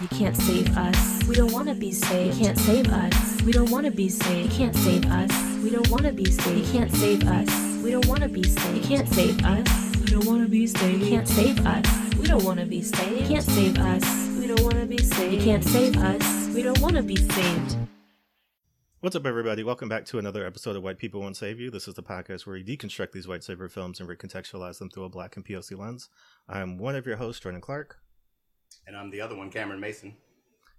You can't save us. We don't wanna be saved. You can't save us. We don't wanna be saved. You can't save us. We don't wanna be saved. You can't save us. We don't wanna be saved. You can't save us. We don't wanna be saved. You can't save us. We don't wanna be saved. You can't save us. We don't wanna be saved. You can't save us. We don't wanna be saved. What's up, everybody? Welcome back to another episode of White People Won't Save You. This is the podcast where we deconstruct these white savior films and recontextualize them through a black and POC lens. I'm one of your hosts, Jordan Clark. And I'm the other one, Cameron Mason.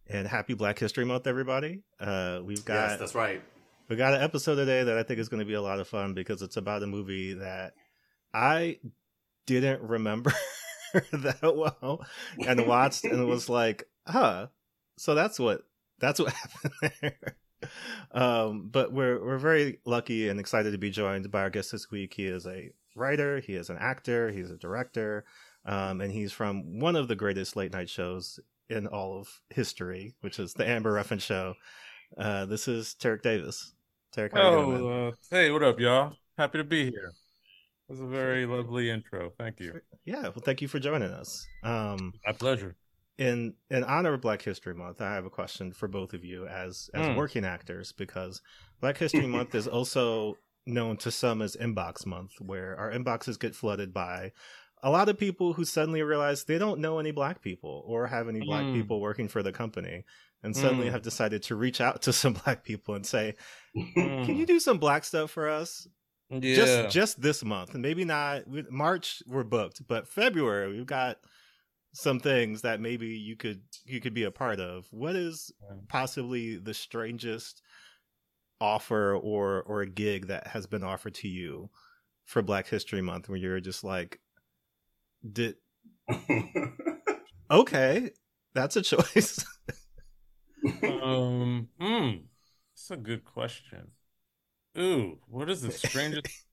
And happy Black History Month, everybody. Uh, we've got Yes, that's right. we got an episode today that I think is going to be a lot of fun because it's about a movie that I didn't remember that well and watched and was like, huh. So that's what that's what happened there. Um, but we're we're very lucky and excited to be joined by our guest this week. He is a writer, he is an actor, he's a director, um, and he's from one of the greatest late night shows in all of history, which is the Amber Ruffin Show. Uh, this is Tarik Davis. Tarik, how you doing. Oh, uh, hey, what up, y'all? Happy to be here. It was a very lovely intro. Thank you. Yeah, well, thank you for joining us. Um, My pleasure. in in honor of Black History Month, I have a question for both of you as as Mm. working actors because Black History Month is also known to some as Inbox Month, where our inboxes get flooded by a lot of people who suddenly realize they don't know any black people or have any black Mm. people working for the company and suddenly Mm. have decided to reach out to some black people and say, Mm. "Can you do some black stuff for us?" Yeah. just just this month and maybe not march we're booked but february we've got some things that maybe you could you could be a part of what is possibly the strangest offer or or a gig that has been offered to you for black history month where you're just like did okay that's a choice um, mm, that's a good question. Ooh, what is the strangest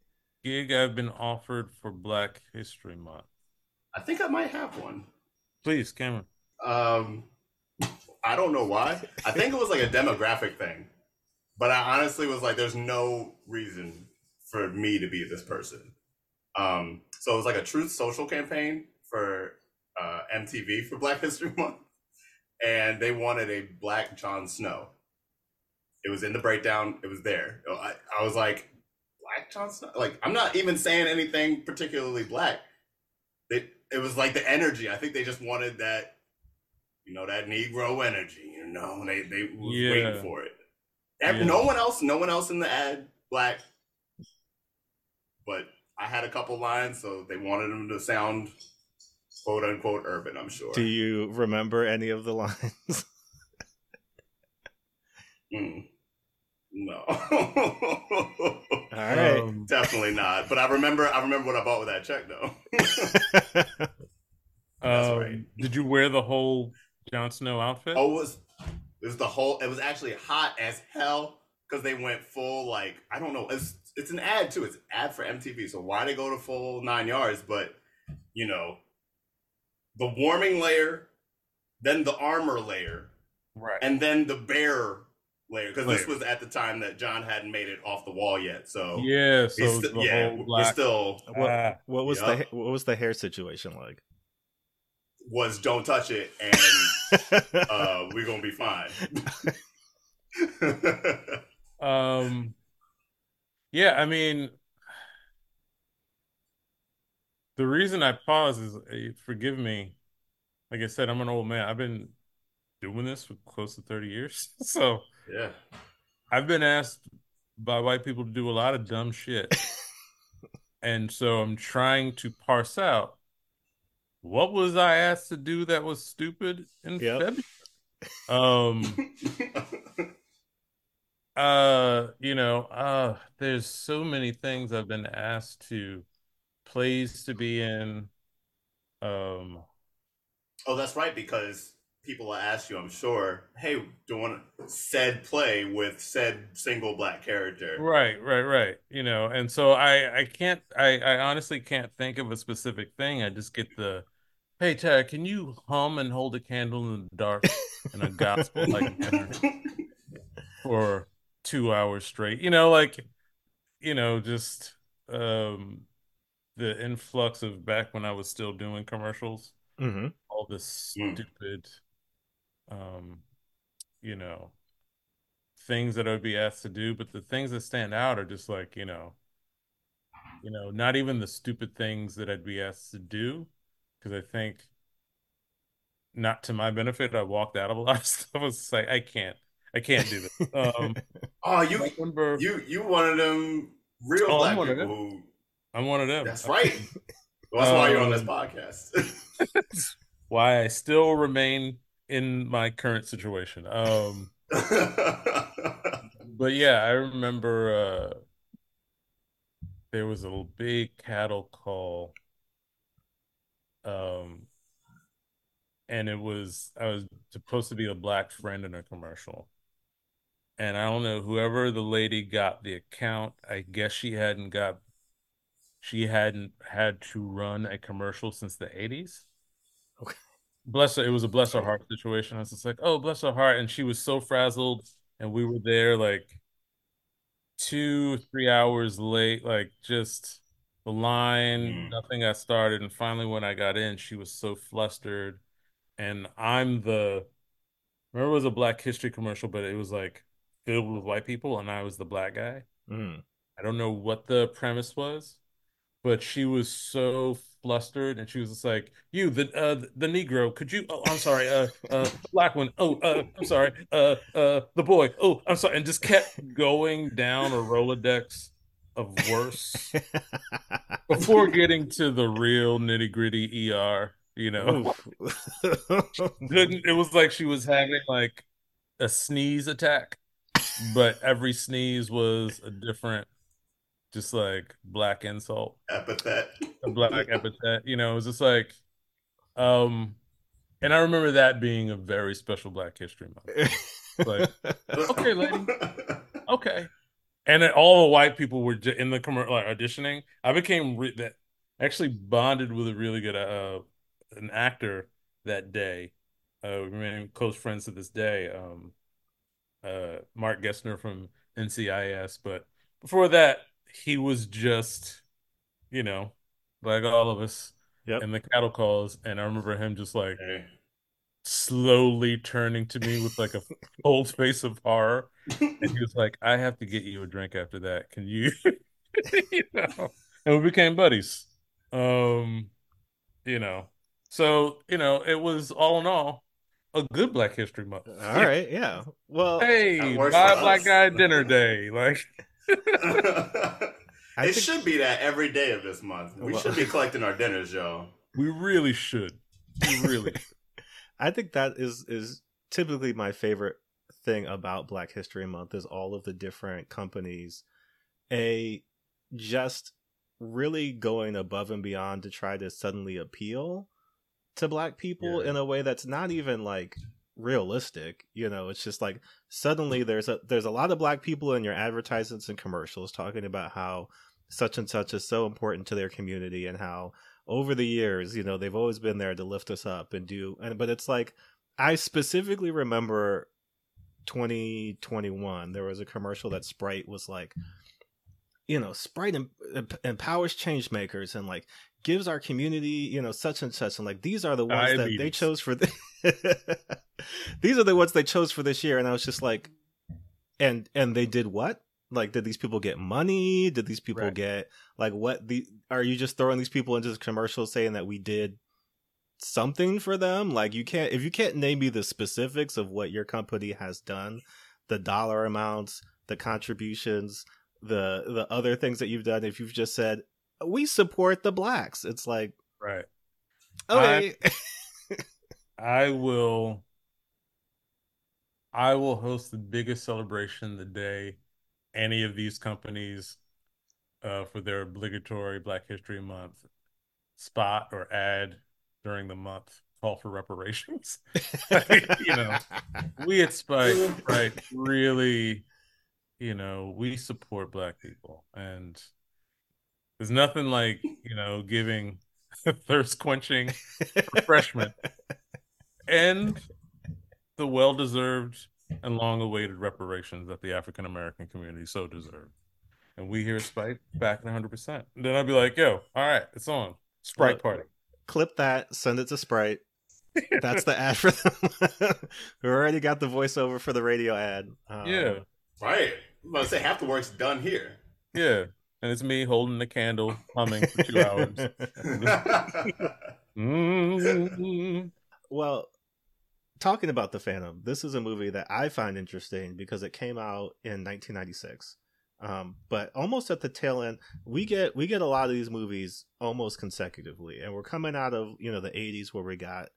gig I've been offered for Black History Month? I think I might have one. Please, Cameron. Um, I don't know why. I think it was like a demographic thing, but I honestly was like, "There's no reason for me to be this person." Um, so it was like a truth social campaign for uh, MTV for Black History Month, and they wanted a Black Jon Snow. It was in the breakdown. It was there. I, I was like, "Black Jon Snow." Like, I'm not even saying anything particularly black. It it was like the energy. I think they just wanted that you know that Negro energy. You know, they they was Yeah. waiting for it. Yeah. No one else, no one else in the ad black, but I had a couple lines, so they wanted them to sound quote unquote urban. I'm sure. do you remember any of the lines Mm. No, all right Um, definitely not. But I remember, I remember what I bought with that check though. That's um, right. Did you wear the whole Jon Snow outfit? Oh, it was it was the whole. It was actually hot as hell because they went full like I don't know. It's it's an ad too. It's an ad for MTV. So why they go to full nine yards? But you know, the warming layer, then the armor layer, right. and then the bear layer. Because this was at the time that Jon hadn't made it off the wall yet. So yeah, so st- the yeah, whole we're black. still what, Ah. what was Yup. the what was the hair situation like was don't touch it and uh, we're gonna be fine. Um, yeah, I mean, the reason I pause is, uh, forgive me. Like I said, I'm an old man. I've been doing this for close to 30 years. So yeah. I've been asked by white people to do a lot of dumb shit. And so I'm trying to parse out what was I asked to do that was stupid in Yep. February? Um, uh, you know, uh, there's so many things I've been asked to plays to be in. Um, Oh, that's right, because people will ask you, I'm sure, hey, doing said play with said single black character. right, right, right. You know, and so I, I can't, I, I honestly can't think of a specific thing. I just get the, hey, Tara, can you hum and hold a candle in the dark in a gospel like manner for two hours straight? You know, like, you know, just um the influx of back when I was still doing commercials. hmm all this Mm. stupid um, you know, things that I would be asked to do, but the things that stand out are just like, you know, you know, not even the stupid things that I'd be asked to do, because I think not to my benefit, I walked out of a lot of stuff. I was like, I can't, I can't do this. Um, Oh, you remember, you you one of them real Oh, I'm black one of people them. who I'm one of them. that's right. Well, that's why you're on this Um, podcast. Why I still remain in my current situation. Um, but yeah, I remember uh, there was a big cattle call. Um, and it was I was supposed to be a black friend in a commercial. And I don't know, whoever the lady got the account, I guess she hadn't got she hadn't had to run a commercial since the 80s. Okay. Bless her, it was a bless her heart situation. I was just like, oh, bless her heart. And she was so frazzled, and we were there like two, three hours late, like just the line, Mm. nothing got started. And finally, when I got in, she was so flustered. And I'm the remember it was a Black History commercial, but it was like filled with white people, and I was the black guy. Mm. I don't know what the premise was, but she was so flustered, and she was just like, "You, the uh, the Negro, could you? Oh, I'm sorry, uh, uh, black one. Oh, uh, I'm sorry, uh, uh, the boy. Oh, I'm sorry," and just kept going down a rolodex of worse before getting to the real nitty gritty ER. You know, couldn't. It was like she was having like a sneeze attack, but every sneeze was a different, just like black insult, Epithet. a black epithet. You know, it was just like, um, and I remember that being a very special Black History Month. Like, Okay, lady. Okay, and then all the white people were in the commercial like, auditioning. I became re- that actually bonded with a really good uh an actor that day. Uh, we remain close friends to this day. Um, uh, Mark Gessner from NCIS, but before that, he was just, you know, like all of us Yep. in the cattle calls, and I remember him just like Hey. slowly turning to me with like a cold face of horror, and he was like, "I have to get you a drink after that. Can you?" you know, and we became buddies. Um, you know, so you know, it was all in all a good Black History Month. All right, yeah. Well, Hey, That buy black guy dinner day. Like, it think- should be that every day of this month. We Well- should be collecting our dinners, y'all. we really should. We really. I think that is is typically my favorite thing about Black History Month is all of the different companies a just really going above and beyond to try to suddenly appeal to black people Yeah. in a way that's not even like realistic you know it's just like suddenly there's a there's a lot of black people in your advertisements and commercials talking about how such and such is so important to their community and how over the years you know they've always been there to lift us up and do and but it's like i specifically remember 2021 there was a commercial that sprite was like you know sprite em- em- empowers change makers and like gives our community you know such and such and like these are the ones that they chose for the these are the ones they chose for this year and i was just like and and they did what? Like did these people get money? Did these people Right. get like what the are you just throwing these people into the commercial saying that we did something for them? Like you can't if you can't name me the specifics of what your company has done the dollar amounts the contributions the the other things that you've done if you've just said we support the blacks it's like right. okay I will I will host the biggest celebration the day any of these companies uh for their obligatory Black History Month spot or ad during the month call for reparations. you know, we at Spike right really you know, we support black people and there's nothing like, you know, giving thirst quenching refreshment and the well deserved and long awaited reparations that the African American community so deserve. And we here at Sprite back in 100%. And then I'd be like, yo, all right, it's on. Sprite Look, party. clip that send it to sprite That's the ad for them. we already got the voiceover for the radio ad. Um, yeah, Right. I'm about to say half the work's done here. yeah. And it's me holding the candle, humming for two hours. Mm. Well, talking about the Phantom, this is a movie that I find interesting because it came out in 1996. Um, but almost at the tail end, we get we get a lot of these movies almost consecutively, and we're coming out of you know the 80s where we got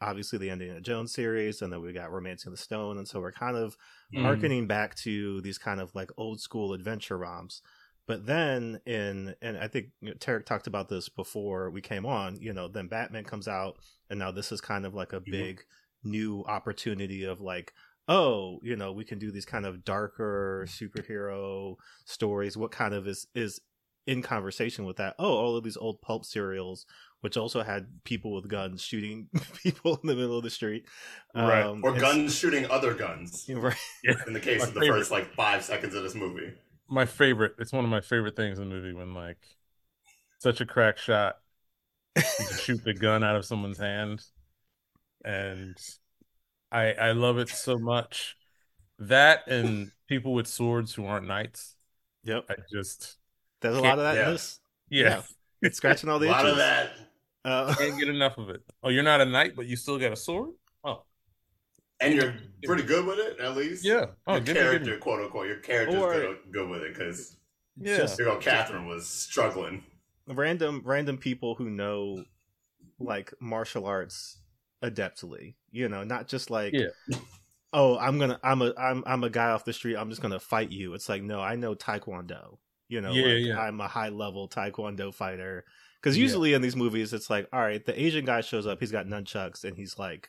obviously the Indiana Jones series, and then we got Romancing the Stone, and so we're kind of Mm. harkening back to these kind of like old school adventure roms. But then in and I think Tarik talked about this before we came on. You know, then Batman comes out, and now this is kind of like a big new opportunity of like, oh, you know, we can do these kind of darker superhero stories. What kind of is is in conversation with that? Oh, all of these old pulp serials, which also had people with guns shooting people in the middle of the street, Right. Um, or guns shooting other guns. right? In the case of the first like five seconds of this movie. My favorite. It's one of my favorite things in the movie when like such a crack shot you can shoot the gun out of someone's hand, and I I love it so much. That and people with swords who aren't knights. Yep. I just There's a lot of that Yeah. in this. yeah, It's scratching all the A the lot itches. of that. Uh, can't get enough of it. Oh, you're not a knight, but you still got a sword. Oh And you're pretty good with it, at least. yeah. Oh, your give me- me- character, quote unquote, your character's Or- good, good with it because Yeah. just- your girl Catherine was struggling. random random people who know like martial arts adeptly you know not just like Yeah. oh i'm gonna i'm a i'm i'm a guy off the street i'm just gonna fight you it's like no i know taekwondo you know Yeah, like, yeah. i'm a high level taekwondo fighter because Yeah. usually in these movies it's like all right the asian guy shows up he's got nunchucks and he's like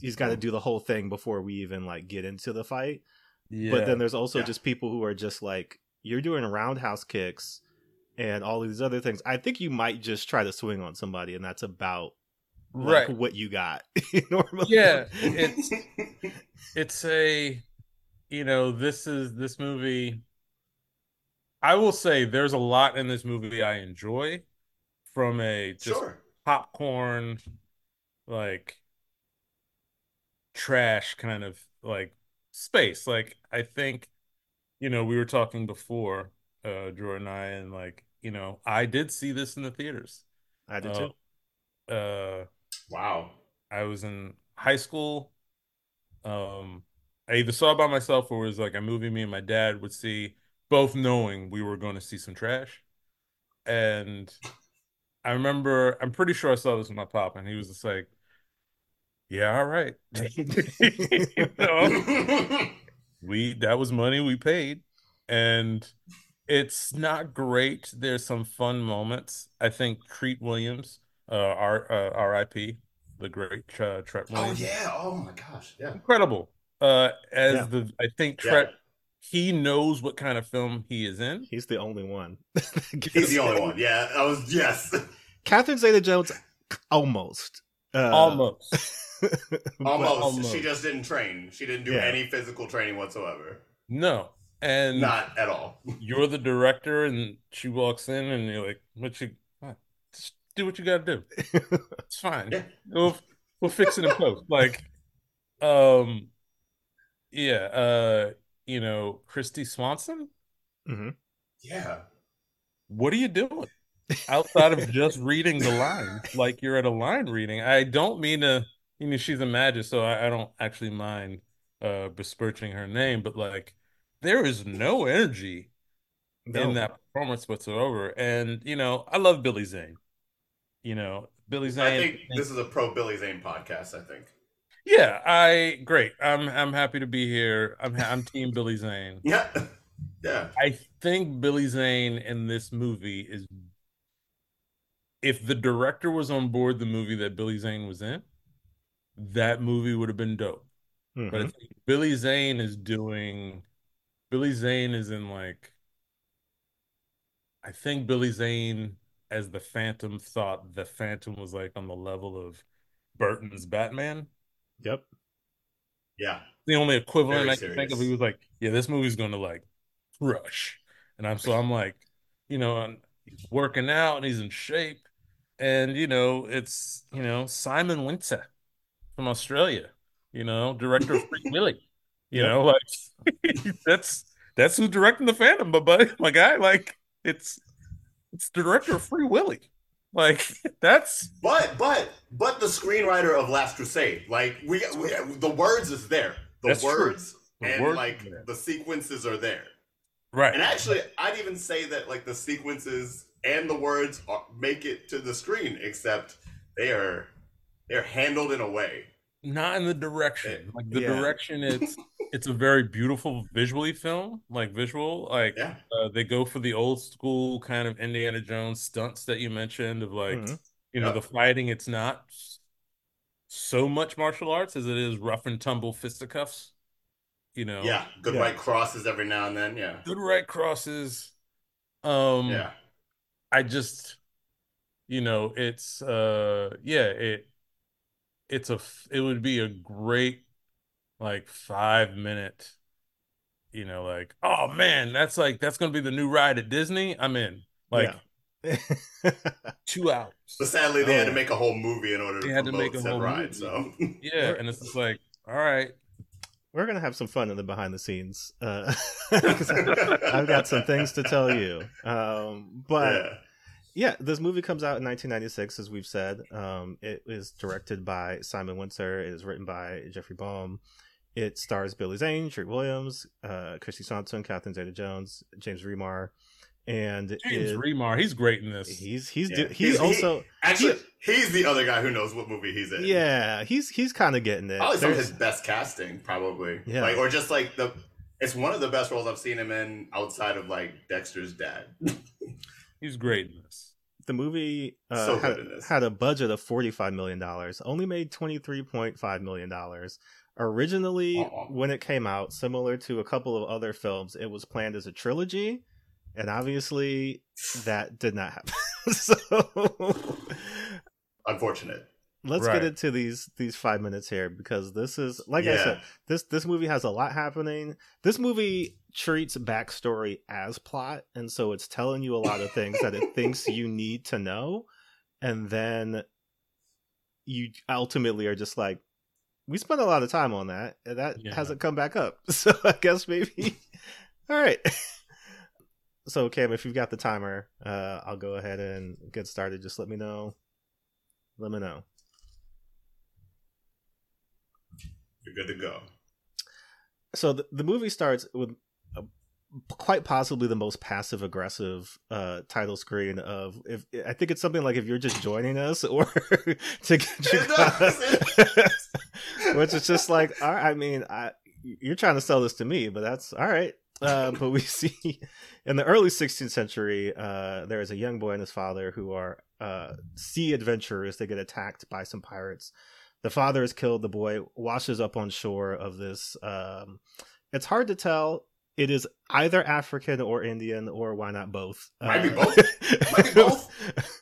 he's got to oh. do the whole thing before we even like get into the fight yeah. but then there's also Yeah. just people who are just like you're doing roundhouse kicks and all these other things i think you might just try to swing on somebody and that's about like, right. what you got normally Yeah. It's it's a you know this is this movie i will say there's a lot in this movie i enjoy from a just sure. popcorn like trash kind of like space like i think you know we were talking before uh drew and i and like you know i did see this in the theaters i did uh, too uh Wow. I was in high school. Um, I either saw it by myself or it was like a movie me and my dad would see, both knowing we were going to see some trash. And I remember, I'm pretty sure I saw this with my pop, and he was just like, "Yeah, all right." You know? we that was money we paid, and it's not great. There's some fun moments. I think Treat Williams, uh, R, uh, R.I.P. the great uh, Treat oh Williams, yeah. Oh my gosh. Yeah. incredible. Uh, as Yeah. the I think Yeah. He knows what kind of film he is in. he's the only one He's the only one. Yeah. I was yes. catherine zeta-jones almost uh, Almost. but- Almost. almost. She just didn't train. She didn't do Yeah. any physical training whatsoever. No, and Not at all. you're the director, and she walks in, and you're like, "What you? Just do what you got to do. It's fine. Yeah. We'll we'll fix it in post." Like, um, yeah, uh, you know, Kristy Swanson. Mhm. Yeah. What are you doing outside of just reading the lines? Like you're at a line reading. I don't mean to. You know, she's a MAGA, so I, I don't actually mind uh besmirching her name, but like, there is no energy No. in that performance whatsoever. And you know, I love Billy Zane. You know, Billy Zane. I think this is a pro Billy Zane podcast. I think. yeah, I great. I'm I'm happy to be here. I'm I'm Team Billy Zane. Yeah. Yeah. I think Billy Zane in this movie is. If the director was on board the movie that Billy Zane was in, that movie would have been dope. Mhm. But I think Billy Zane is doing. Billy Zane is in like. I think Billy Zane, as the Phantom, thought the Phantom was like on the level of Burton's Batman. yep Yeah. The only equivalent Very I can think of, he was like, "Yeah, this movie's going to like crush," and I'm so I'm like, you know, and he's working out and he's in shape, and you know, it's you know Simon Wincer, from Australia. You know, director of Free Willy. You know, like that's that's who's directing the Phantom, but buddy, my guy, like it's it's the director of Free Willy. Like that's But but but the screenwriter of Last Crusade, like we, we the words is there. The That's words The and words like are the sequences are there. right. And actually, I'd even say that like the sequences and the words are, make it to the screen, except they are they're handled in a way. not in the direction. Like the Yeah. direction, it's it's a very beautiful visually film, like visual. Like Yeah, uh, they go for the old school kind of Indiana Jones stunts that you mentioned of like Mhm. you know Yep. the fighting. It's not so much martial arts as it is rough and tumble fisticuffs. You know, yeah. Good Yeah. right crosses every now and then. Yeah, good right crosses. Um, yeah. I just, you know, it's uh, yeah, it it's a it would be a great like five minute, you know, like oh man, that's like that's gonna be the new ride at Disney. I'm in. Like Yeah. two hours. But sadly, they Oh, had to make a whole movie in order to had to promote make a whole ride. So Yeah, and it's just like, all right, We're gonna have some fun in the behind the scenes. Uh, 'cause I- I've got some things to tell you. Um, but yeah. Yeah, this movie comes out in 1996, as we've said. Um, it is directed by Simon Wincer. It is written by Jeffrey Boam. It stars Billy Zane, Treat Williams, uh, Kristy Swanson, Catherine Zeta-Jones, James Remar, and James it- Remar, he's great in this. he's he's Yeah. do- he's, he- also actually he's the other guy who knows what movie he's in. yeah he's he's kind of getting it. probably some of his best casting, probably. Yeah. like or just like the. It's one of the best roles I've seen him in outside of like Dexter's dad. He's great in this. the movie uh, So had, good in this. had a budget of $45 million only made $23.5 million originally when it came out similar to a couple of other films it was planned as a trilogy and obviously that did not happen so Unfortunate. Let's Right. get into these these five minutes here because this is like i said this this movie has a lot happening. This movie treats backstory as plot and so it's telling you a lot of things that it thinks you need to know and then you ultimately are just like we spent a lot of time on that and that Yeah. hasn't come back up. So i guess maybe all right. So cam if you've got the timer uh i'll go ahead and get started. Just let me know. Let me know You're good to go. so the, the movie starts with a, quite possibly the most passive aggressive uh title screen of if i think it's something like if you're just joining us or to get you which is just like all right, i mean i you're trying to sell this to me but that's all right. Uh, but we see in the early 16th century uh, there is a young boy and his father who are uh, sea adventurers. They get attacked by some pirates the father is killed the boy washes up on shore of this um, it's hard to tell it is either african or indian or why not both Might be Uh, both. Might be both.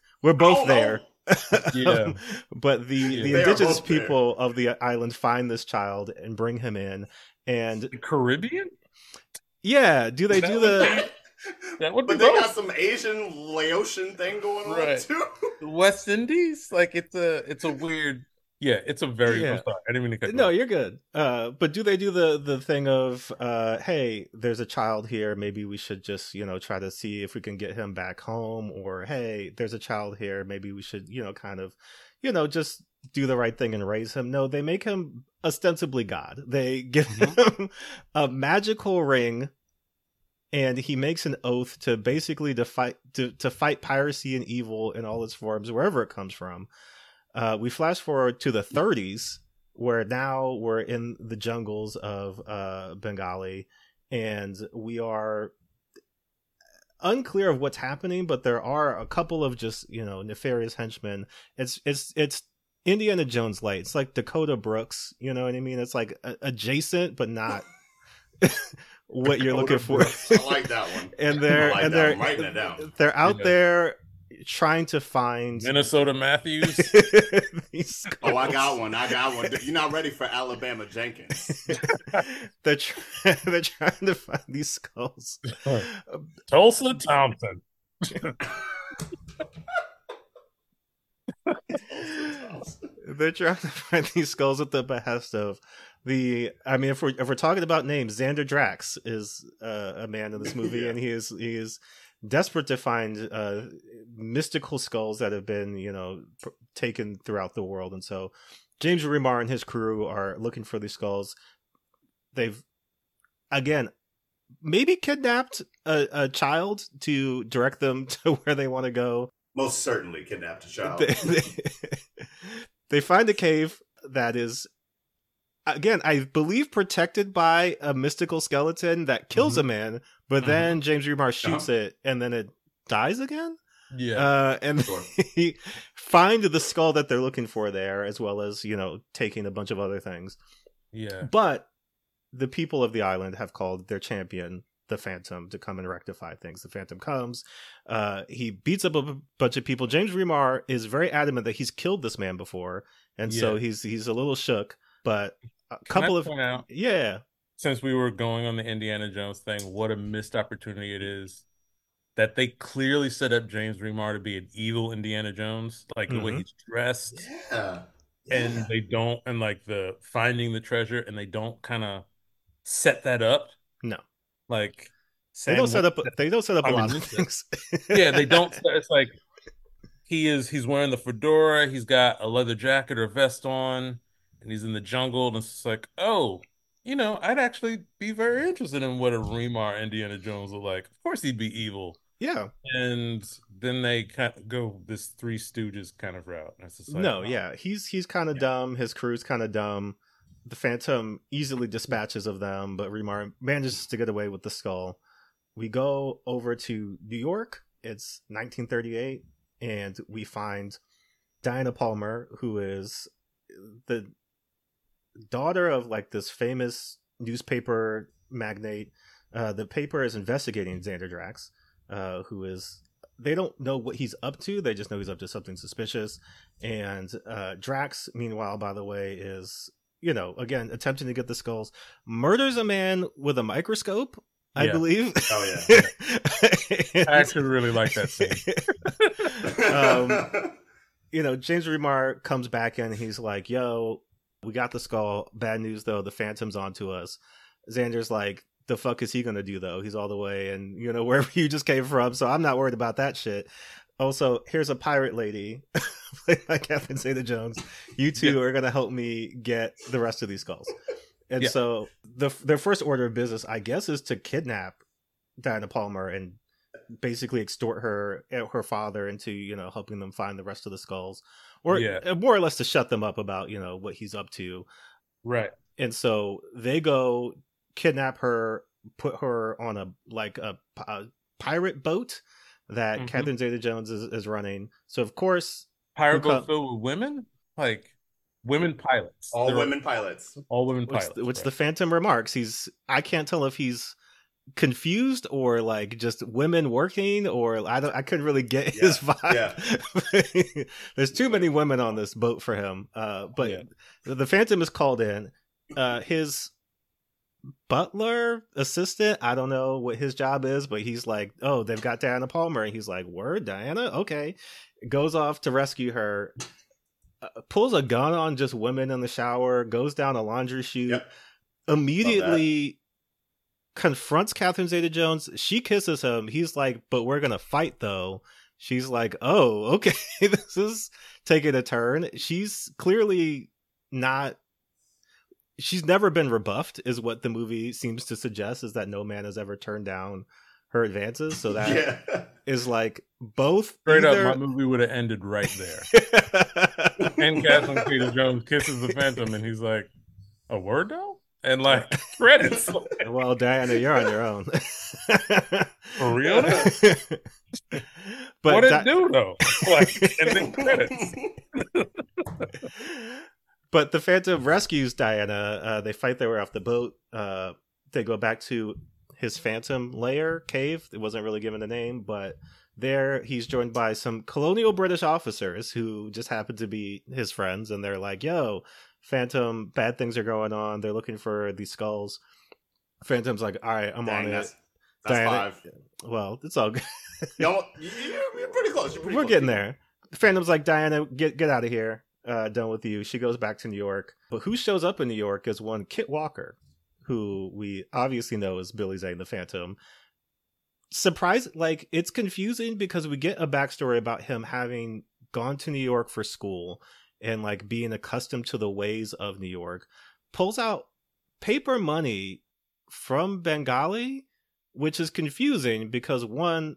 we're both don't know. there Yeah. Um, but the Yeah. the indigenous both there. people of the island find this child and bring him in and The Caribbean? yeah do they That do would the That would be But they both. got some Asian Laotian thing going on Right. too. The West Indies? Like it's a it's a weird yeah, it's a very Yeah. Sorry, I didn't mean to cut no off. you're good. Uh but do they do the the thing of uh hey there's a child here maybe we should just you know try to see if we can get him back home or hey there's a child here maybe we should you know kind of you know just do the right thing and raise him. No they make him ostensibly god. They give him a magical ring and he makes an oath to basically to fight to, to fight piracy and evil in all its forms wherever it comes from uh, we flash forward to the 30s where now we're in the jungles of uh, Bengalla and we are unclear of what's happening but there are a couple of just you know nefarious henchmen it's it's it's indiana jones light it's like dakota brooks you know what i mean it's like a- adjacent but not what you're looking for I like that one. and they're like and they're writing it down. they're out Yeah. there trying to find Minnesota Matthews. Oh, I got one. I got one. You're not ready for Alabama Jenkins. they're try- they're trying to find these skulls. Tulsa Thompson. they're trying to find these skulls at the behest of the. I mean, if we're if we're talking about names, Xander Drax is uh, a man in this movie, Yeah. and he is he is desperate to find uh, mystical skulls that have been you know pr- taken throughout the world, and so James Remar and his crew are looking for these skulls. They've again maybe kidnapped a, a child to direct them to where they want to go Most certainly kidnapped a child. they, they, they find a cave that is again i believe protected by a mystical skeleton that kills Mm-hmm. a man but then james remar shoots it and then it dies again Yeah. uh, and Sure. he find the skull that they're looking for there as well as you know taking a bunch of other things yeah. but the people of the island have called their champion the Phantom to come and rectify things. The Phantom comes, uh, he beats up a b- bunch of people. James Remar is very adamant that he's killed this man before, and so he's he's a little shook. But a Can couple I of out yeah, since we were going on the Indiana Jones thing, what a missed opportunity it is that they clearly set up James Remar to be an evil Indiana Jones, like the way Mhm. he's dressed, yeah. and Yeah. they don't, and like the finding the treasure, and they don't kind of set that up. No. like they don't set up they don't set up a I mean, lot of things. yeah, they don't. It's like he is. He's wearing the fedora. He's got a leather jacket or vest on, and he's in the jungle. And it's like, oh, you know, I'd actually be very interested in what a Remar Indiana Jones look like. Of course, he'd be evil. yeah, And then they kind of go this Three Stooges kind of route. And it's just like, no, yeah, he's he's kind of Yeah. dumb. His crew's kind of dumb. The Phantom easily dispatches of them, but Remar manages to get away with the skull. We go over to New York. It's 1938, and we find Diana Palmer, who is the daughter of like this famous newspaper magnate. Uh, the paper is investigating Xander Drax, uh, who is they don't know what he's up to. They just know he's up to something suspicious. And uh, Drax, meanwhile, by the way, is you know again attempting to get the skulls. Murders a man with a microscope, I Yeah. believe. Oh, yeah. I actually really like that scene. Um, you know, James Remar comes back and he's like, "Yo, we got the skull. Bad news though, the Phantom's onto us." Xander's like, "The fuck is he gonna do though? He's all the way and you know wherever you just came from, so I'm not worried about that shit." Also, here's a pirate lady, played by Catherine Zeta-Jones. You two are gonna help me get the rest of these skulls. And Yeah. so the their first order of business, I guess, is to kidnap Diana Palmer and basically extort her uh, her father into you know helping them find the rest of the skulls or Yeah. uh, more or less to shut them up about you know what he's up to right. and so they go kidnap her put her on a like a, a pirate boat that Mhm. Catherine Zeta Jones is, is running so of course Pirate boat come- filled with women, like women pilots. All There were women pilots. all women which, pilots. which right. the Phantom remarks he's I can't tell if he's confused or like just women working or I don't I couldn't really get Yeah, his vibe. There's too many women on this boat for him. Uh but Yeah. the Phantom is called in. Uh his butler assistant, I don't know what his job is, but he's like, "Oh, they've got Diana Palmer." And he's like, "Word, Diana? Okay." Goes off to rescue her. Uh, pulls a gun on just women in the shower, goes down a laundry chute, Yep. immediately confronts Catherine Zeta Jones. She kisses him. He's like, but we're going to fight though. She's like, oh, okay. this is taking a turn. She's clearly not. She's never been rebuffed, is what the movie seems to suggest, is that no man has ever turned down her advances. So that is yeah. like both. Straight either- up, my movie would have ended right there. and Catherine Zeta Jones kisses the Phantom, and he's like, "A word though," and like credits well, Diana, you're on your own. for real. but what did Di- do though? Like, and then credits. but the Phantom rescues Diana. Uh, they fight their way off the boat. Uh, they go back to his Phantom lair cave. It wasn't really given a name, but there he's joined by some colonial British officers who just happen to be his friends, and they're like, "Yo, Phantom, bad things are going on. They're looking for these skulls." Phantom's like, "All right, I'm Dang, on it." that's, that's Diana- five. Well, it's all good. You almost, you- you're, you're pretty close. You're pretty We're close. getting there. Phantom's like, Diana, get get out of here. uh, done with you. She goes back to New York. But who shows up in New York is one Kit Walker, who we obviously know is Billy Zane the Phantom. Surprise, like it's confusing because we get a backstory about him having gone to New York for school and like being accustomed to the ways of New York. Pulls out paper money from Bengalla, which is confusing because one,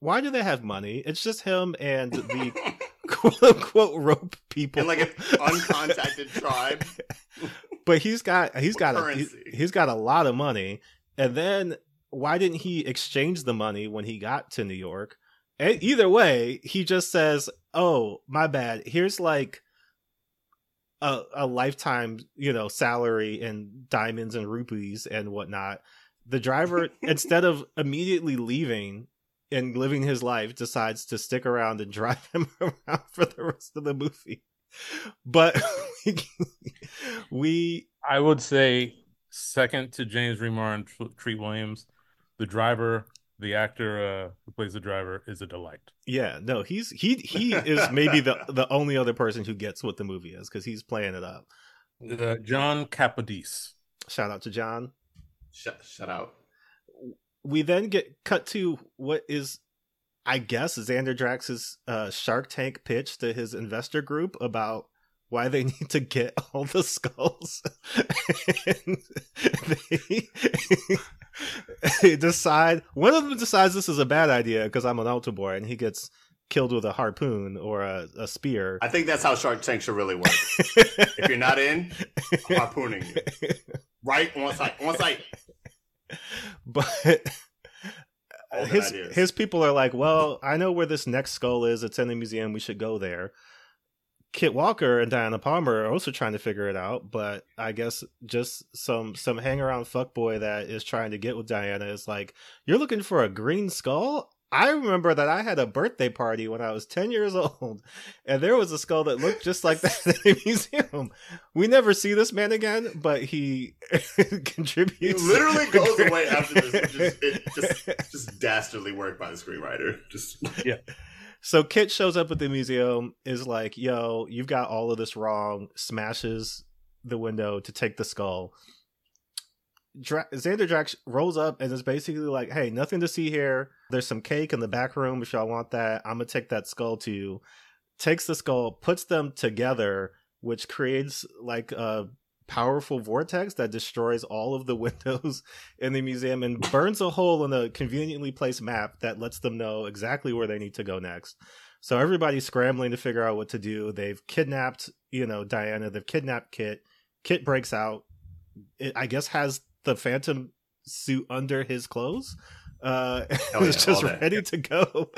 why do they have money? It's just him and the quote unquote rope people and like an uncontacted tribe. But he's got he's got a, he, he's got a lot of money. And then why didn't he exchange the money when he got to New York? E- either way, he just says, "Oh, my bad. Here's like a a lifetime, you know, salary in diamonds and rupees and whatnot." The driver, instead of immediately leaving and living his life, decides to stick around and drive him around for the rest of the movie. But we I would say second to James Remar and Tr- Treat Williams, the driver, the actor uh, who plays the driver, is a delight. Yeah, no, he's he he is maybe the the only other person who gets what the movie is because he's playing it up. Uh, John Capodice. Shout out to John. Shut, shut out. We then get cut to what is, I guess, Xander Drax's uh, Shark Tank pitch to his investor group about why they need to get all the skulls. they, they decide one of them decides this is a bad idea because I'm an altar boy, and he gets killed with a harpoon or a, a spear. I think that's how Shark Tank should really work. if you're not in, harpooning you. Right on site. On site. but his ideas. his people are like, well, I know where this next skull is. It's in the museum. We should go there. Kit Walker and Diana Palmer are also trying to figure it out, but I guess just some some hang around fuckboy that is trying to get with Diana is like, you're looking for a green skull. I remember that I had a birthday party when I was 10 years old, and there was a skull that looked just like that in the museum. We never see this man again, but he He contributes. literally goes away after this, is it just just dastardly work by the screenwriter. Just So Kit shows up at the museum, is like, yo, you've got all of this wrong, smashes the window to take the skull. Dra- Xander Drax rolls up and is basically like, hey, nothing to see here. There's some cake in the back room if y'all want that. I'm going to take that skull to you. Takes the skull, puts them together, which creates like a powerful vortex that destroys all of the windows in the museum and burns a hole in a conveniently placed map that lets them know exactly where they need to go next. So everybody's scrambling to figure out what to do. They've kidnapped, you know, Diana. They've kidnapped Kit. Kit breaks out. It, I guess has the Phantom suit under his clothes. Uh, Hell yeah, just ready to go.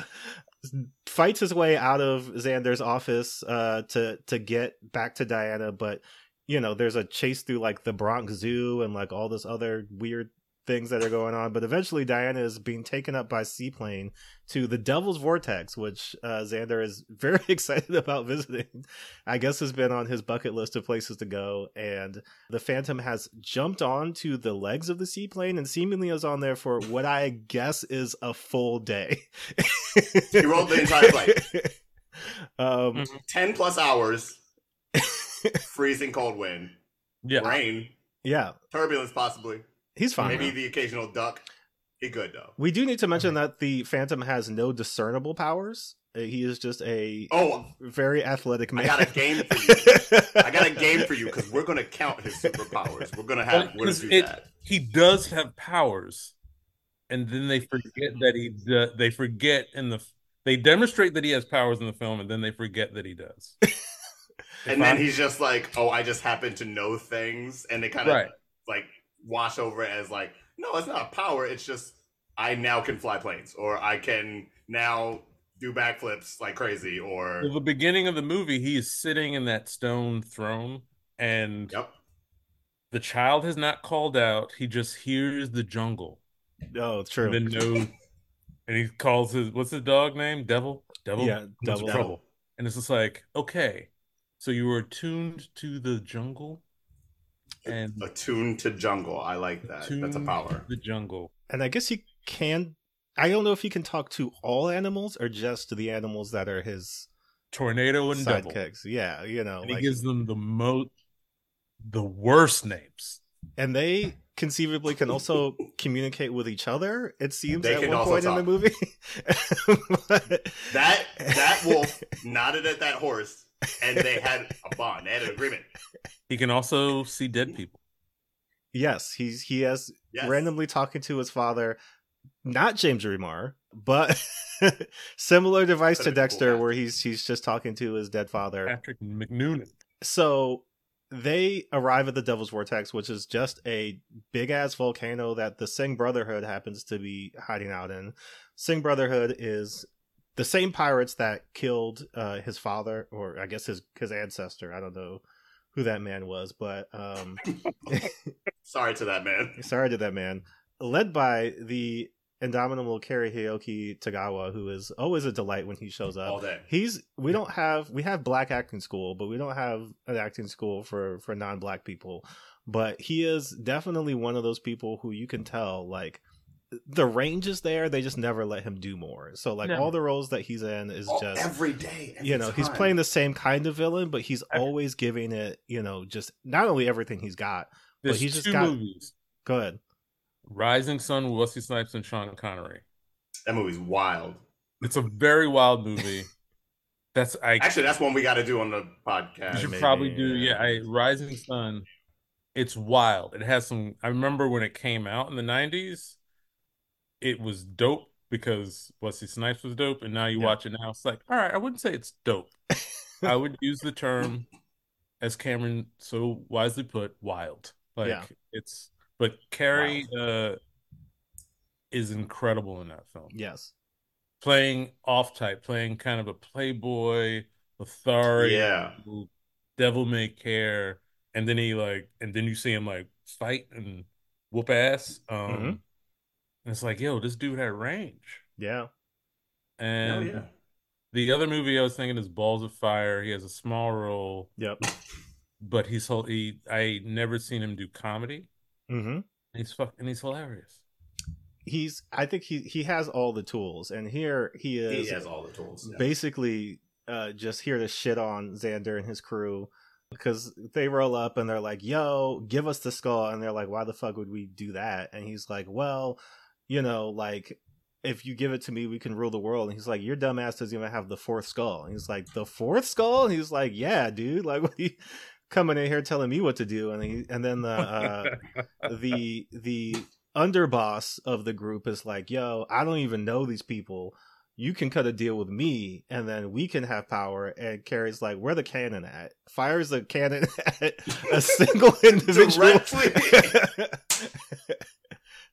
Fights his way out of Xander's office uh, to to get back to Diana, but you know, there's a chase through like the Bronx Zoo and like all this other weird things that are going on. But eventually, Diana is being taken up by seaplane to the Devil's Vortex, which uh, Xander is very excited about visiting. I guess has been on his bucket list of places to go. And the Phantom has jumped onto the legs of the seaplane and seemingly is on there for what I guess is a full day. He rode the entire flight. um, Mhm. ten plus hours, freezing cold wind, Yeah. rain, yeah, turbulence possibly, he's fine. maybe the occasional duck. He good though. We do need to mention that the Phantom has no discernible powers. Uh, He is just a Oh, very athletic man. I got a game for you. I got a game for you because we're gonna count his superpowers. We're gonna have Well, we're gonna 'cause do it- that. He does have powers, and then they forget that he. d- They forget in the. They demonstrate that he has powers in the film, and then they forget that he does. And then he's just like, "Oh, I just happen to know things," and they kind of right. like wash over it as like, "No, it's not a power. It's just I now can fly planes, or I can now do backflips like crazy, or Well, the beginning of the movie, he is sitting in that stone throne, and yep." the child has not called out. He just hears the jungle, No, oh, true. and then knows. And he calls his what's his dog name? Devil. Devil. Yeah, What's Devil. Trouble. And it's just like, okay, so you were attuned to the jungle, and Attuned to jungle. I like that. That's a power. The jungle. and I guess he can. I don't know if he can talk to all animals or just to the animals that are his Tornado and Devil. sidekicks. Yeah, you know, And he like, gives them the most, the worst names. and they conceivably can also communicate with each other. It seems They at one also point in the movie. But- That that wolf nodded at that horse, and they had a bond. They had an agreement. He can also see dead people. yes, he's he has Yes. randomly talking to his father, not James Remar, but similar device to That'd be cool, Dexter, yeah. where he's he's just talking to his dead father. Patrick McGoohan. So they arrive at the Devil's Vortex, which is just a big ass volcano that the Sengh Brotherhood happens to be hiding out in. Sengh Brotherhood is the same pirates that killed uh, his father, or I guess his his ancestor. I don't know who that man was, but um, Sorry to that man. sorry to that man. Led by the indomitable Cary-Hiroyuki Tagawa, who is always a delight when he shows up All day. he's we don't have we have black acting school but we don't have an acting school for for non-black people but he is definitely one of those people who you can tell like the range is there they just never let him do more so like No. all the roles that he's in is All- just every day. every you know he's playing the same kind of villain but he's Every- always giving it you know just not only everything he's got But There's he's just two got- movies: go ahead Rising Sun, Wesley Snipes, and Sean Connery. That movie's wild. It's a very wild movie. That's I Actually, that's one we got to do on the podcast. You should maybe, probably do. yeah. Yeah, I Rising Sun. It's wild. It has some. I remember when it came out in the '90s. It was dope because Wesley Snipes was dope, and now you Yeah. watch it now. It's like, all right, I wouldn't say it's dope. I would use the term, as Cameron so wisely put, wild. Like Yeah. it's. But Cary uh, is incredible in that film yes playing off type, playing kind of a playboy, authority, Yeah. devil may care, and then he like, and then you see him like fight and whoop ass. Um, Mhm. And it's like, yo, this dude had range. yeah And yeah. the other movie I was thinking is Balls of Fury. He has a small role, yep but he's whole. He I never seen him do comedy. mm-hmm He's fuck and he's hilarious. he's i think he he has all the tools and here he is He has all the tools. yeah. basically uh, just here to shit on Xander and his crew because they roll up and they're like, "Yo, give us the skull," and they're like, "Why the fuck would we do that?" And he's like, "Well, you know, like." If you give it to me, we can rule the world. And he's like, "Your dumbass doesn't even have the fourth skull." And he's like, "The fourth skull?" And he's like, "Yeah, dude. Like, what are you coming in here telling me what to do?" And he, and then the uh, the the underboss of the group is like, "Yo, I don't even know these people. You can cut a deal with me, and then we can have power." And Cary's like, "Where the cannon at?" Fires a cannon at a single individual. Directly.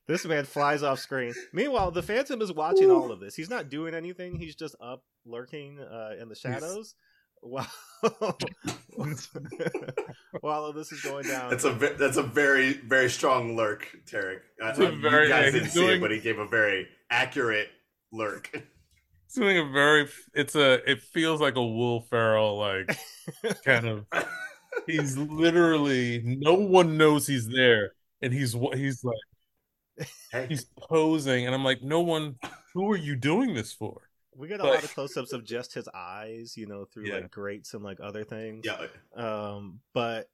This man flies off screen. Meanwhile, the Phantom is watching all of this. He's not doing anything. He's just up lurking uh, in the shadows. While while this is going down, That's a ve- that's a very very strong lurk, Tarik. I, It's a you very- guys didn't he's see doing- it, but he gave a very accurate lurk. It's doing a very. It's a. It feels like a Will Ferrell like kind of. He's literally no one knows he's there, and he's wa- he's like Hey, he's posing, and I'm like, no one. Who are you doing this for? we get a but- lot of close-ups of just his eyes, you know, through Yeah. like grates and like other things. yeah, Um, but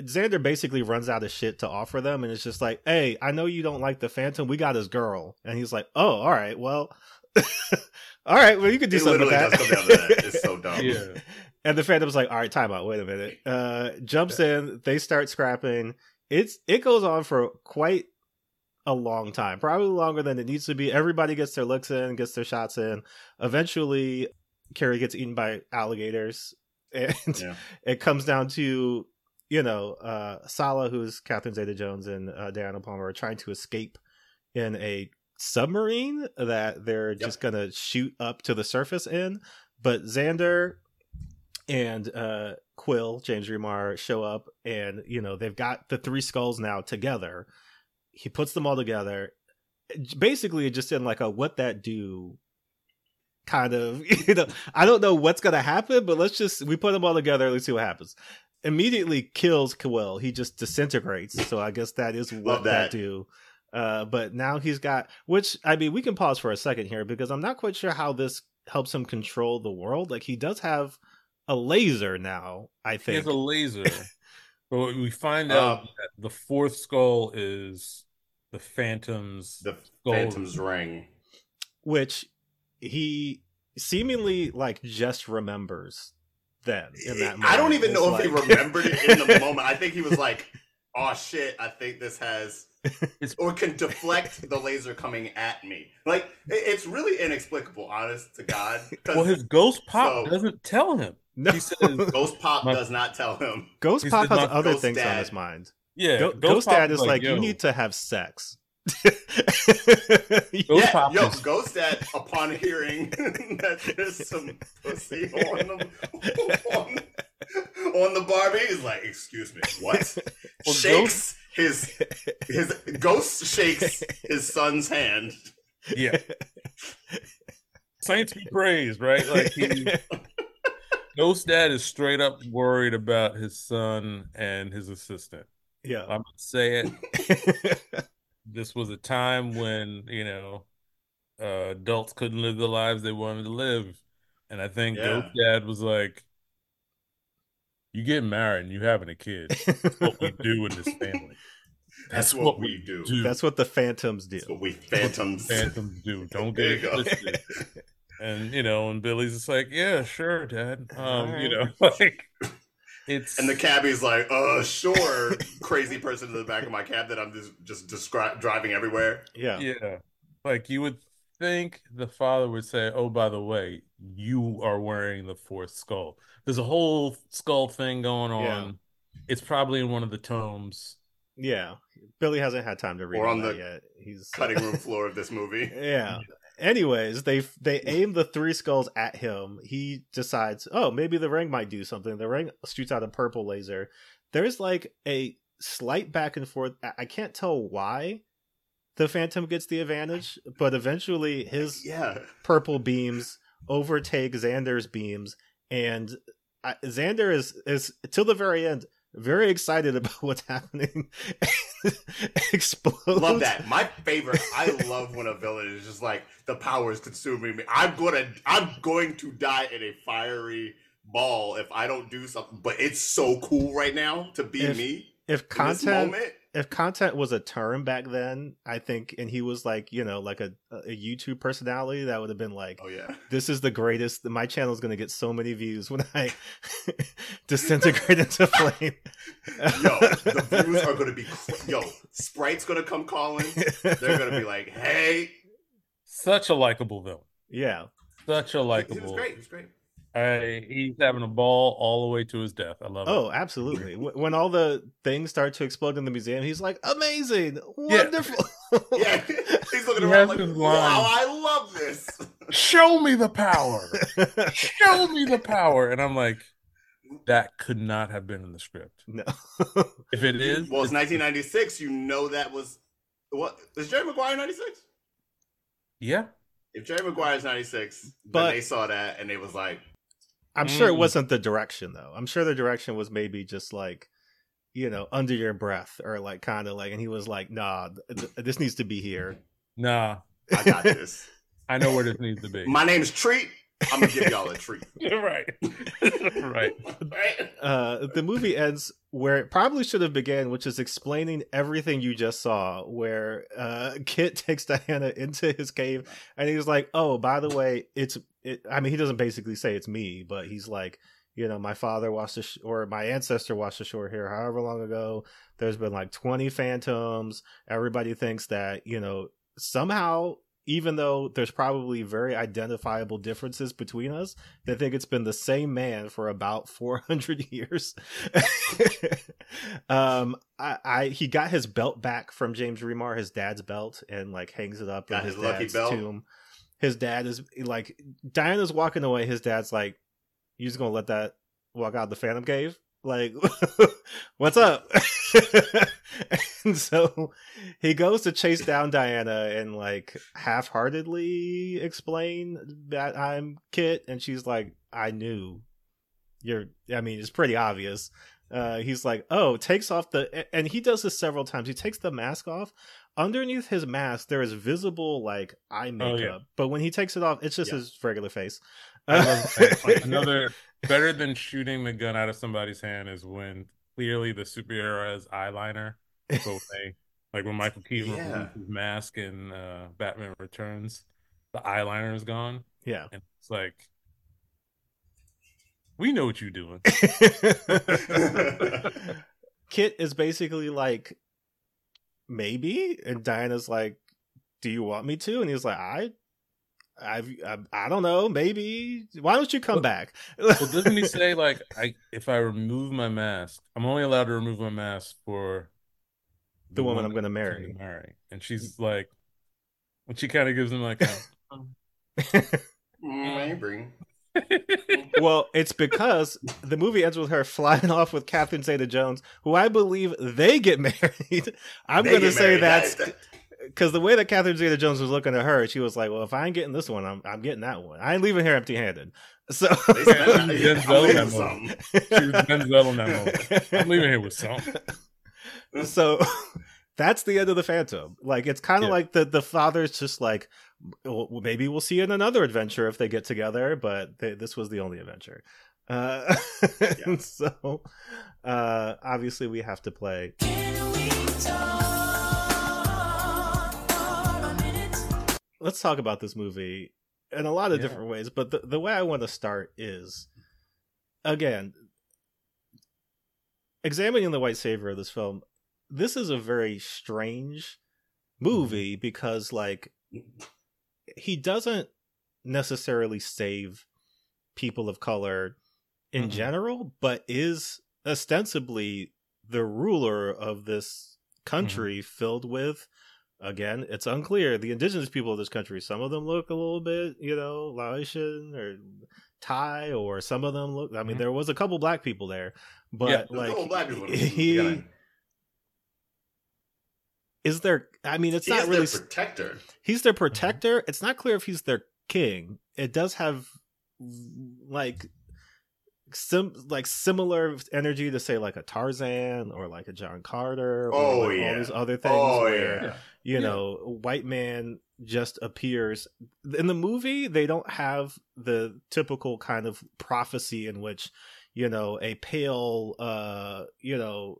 Xander basically runs out of shit to offer them, and it's just like, "Hey, I know you don't like the Phantom. We got his girl," and he's like, "Oh, all right, well, all right, well, you could do it something with that." does come down to that. It's so dumb. Yeah, And the Phantom's like, "All right, time out. Wait a minute." Uh, jumps in. They start scrapping. It's it goes on for quite a long time, probably longer than it needs to be. Everybody gets their looks in, gets their shots in. Eventually, Cary gets eaten by alligators, and Yeah. it comes down to you know uh Sala, who's Catherine Zeta-Jones and uh, Diana Palmer, are trying to escape in a submarine that they're just gonna shoot up to the surface in. But Xander and uh Quill, James Remar, show up and you know they've got the three skulls now together. He puts them all together. Basically it just in like a what that do kind of you know I don't know what's gonna happen, but let's just we put them all together, let's see what happens. Immediately kills Quill. He just disintegrates. So I guess that is what that that. do. Uh, but now he's got, which I mean, we can pause for a second here because I'm not quite sure how this helps him control the world. Like he does have a laser now. I think He has a laser. but we find Uh, out that the fourth skull is the Phantom's The skull. Phantom's ring. which he seemingly like just remembers then in that moment. I don't even It's know if he remembered it in the moment. I think he was like, "Oh shit! I think this has." It's- or can deflect the laser coming at me. Like it's really inexplicable, honest to God. Well, his ghost pop So- doesn't tell him. No, He says, Ghost Pop My- does not tell him. Ghost he Pop has other Ghost things on his mind. "Yeah." Go- Ghost, Pop Dad is like, "Yo." you need to have sex. Ghost yeah, Pop yo, is- Ghost Dad, upon hearing that there's some pussy on the on, on the Barbie, is like, "Excuse me, what?" Well, shakes his his ghost shakes his son's hand. Yeah. Saints be praised, right? Like he, Ghost Dad is straight up worried about his son and his assistant. yeah. I'm gonna say it. This was a time when you know uh, adults couldn't live the lives they wanted to live, and I think Yeah. Ghost Dad was like, "You get married and you having a kid. That's what we do in this family. That's, what, we do. That's what the Phantoms do. That's what we phantoms. Phantoms do. Don't get it go. twisted." And you know, and Billy's just like, "Yeah, sure, Dad." Um, you know, like it's And the cabbie's like, uh, sure, crazy person in the back of my cab that I'm just just descri- driving everywhere. Yeah. Yeah. Like you would think the father would say, Oh, by the way, you are wearing the fourth skull. There's a whole skull thing going on. Yeah. It's probably in one of the tomes. Yeah. Billy hasn't had time to read Or all on that the yet. He's Cutting room floor of this movie. Yeah. Anyways, they they aim the three skulls at him. He decides, oh, maybe the ring might do something. The ring shoots out a purple laser. There's like a slight back and forth. I- can't tell why the Phantom gets the advantage, but eventually his Yeah. purple beams overtake Xander's beams, and I, Xander is is till the very end very excited about what's happening. Explodes. Love that. My favorite. I love when a villain is just like the power is consuming me. I'm gonna I'm going to die in a fiery ball if I don't do something. But it's so cool right now to be If me If content moment. If content was a term back then, I think, and he was like, you know, like a, a YouTube personality, that would have been like, Oh yeah. this is the greatest. My channel is going to get so many views when I disintegrate into flame. Yo, the views are gonna be cra- yo. Sprite's gonna come calling. They're gonna be like, "Hey, Such a likable villain. yeah, Such a he was likable. great. He was great." I, he's having a ball all the way to his death. I love oh, it. Oh, absolutely. When all the things start to explode in the museum, he's like, amazing, wonderful. Yeah, he's looking He around has like, "Wow. I love this." Show me the power. Show me the power. And I'm like, that could not have been in the script. no. If it is, Well, it's 1996. You know that was what is Jerry Maguire 96? yeah. If Jerry Maguire's 96, But- then they saw that and it was like, I'm sure it Mm. wasn't the direction though. I'm sure the direction was maybe just like, you know, under your breath or like kind of like, and he was like, nah, th- th- this needs to be here. Nah, "I got this." I know where this needs to be. My name's Treat. I'm gonna give y'all a treat. right. right. Right? Uh, the movie ends where it probably should have began, which is explaining everything you just saw. Where uh, Kit takes Diana into his cave, and he's like, "Oh, by the way, it's." It, I mean, he doesn't basically say it's me, but he's like, you know, my father washed the sh- or my ancestor washed ashore here, however long ago. There's been like 20 phantoms. Everybody thinks that you know somehow. Even though there's probably very identifiable differences between us, they think it's been the same man for about 400 years. um, I, I he got his belt back from James Remar, his dad's belt, and like hangs it up Got in his, his dad's belt? tomb. His dad is like Diana's walking away. His dad's like, "You just gonna let that walk out of the Phantom Cave? Like, what's up?" and so he goes to chase down Diana and like half-heartedly explain that I'm Kit, and she's like, "I knew." You're. I mean, it's pretty obvious. Uh, he's like, "Oh," takes off the, and he does this several times. He takes the mask off, underneath his mask there is visible like eye Oh, makeup, yeah. but when he takes it off, it's just Yeah. his regular face. I love. Like, another better than shooting the gun out of somebody's hand is when clearly the superhero has eyeliner. So they like when Michael Keaton Yeah. removes his mask in uh, Batman Returns, the eyeliner is gone, yeah. and it's like we know what you're doing. Kit is basically like, maybe, and Diana's like, "Do you want me to?" And he's like, "I, I've, I, I don't know, maybe. Why don't you come Well- back?" Well, doesn't he say like I if I remove my mask, I'm only allowed to remove my mask for The woman I'm gonna gonna marry. marry, and she's like, when she kind of gives him like, a, mm, Maybe. Well, it's because the movie ends with her flying off with Catherine Zeta-Jones, who I believe they get married. I'm going to say married. that's because the way that Catherine Zeta-Jones was looking at her, she was like, "Well, if I ain't getting this one, I'm I'm getting that one. I ain't leaving here empty-handed." So They spent- Denzel yeah, I'm something. she was Denzel in that moment. I'm leaving here with something. so that's the end of the Phantom. Like it's kind of Yeah. like the the father's just like, well, maybe we'll see in another adventure if they get together, but they, this was the only adventure. Uh, and so uh, obviously we have to play. Let's talk about this movie in a lot of Yeah. different ways, but the, the way I want to start is again examining the white savior of this film. This is a very strange movie because, like, he doesn't necessarily save people of color in Mhm. general, but is ostensibly the ruler of this country filled with again it's unclear the indigenous people of this country some of them look a little bit you know laotian or thai or some of them look i mean Mhm. there was a couple black people there but Yeah. Like couple black people in he beginning. Is there i mean it's He not really their protector. he's their protector it's not clear if he's their king it does have like sim like similar energy to say like a tarzan or like a john carter or Oh, like yeah. all these other things Oh where yeah. you know a white man just appears in the movie they don't have the typical kind of prophecy in which you know a pale uh you know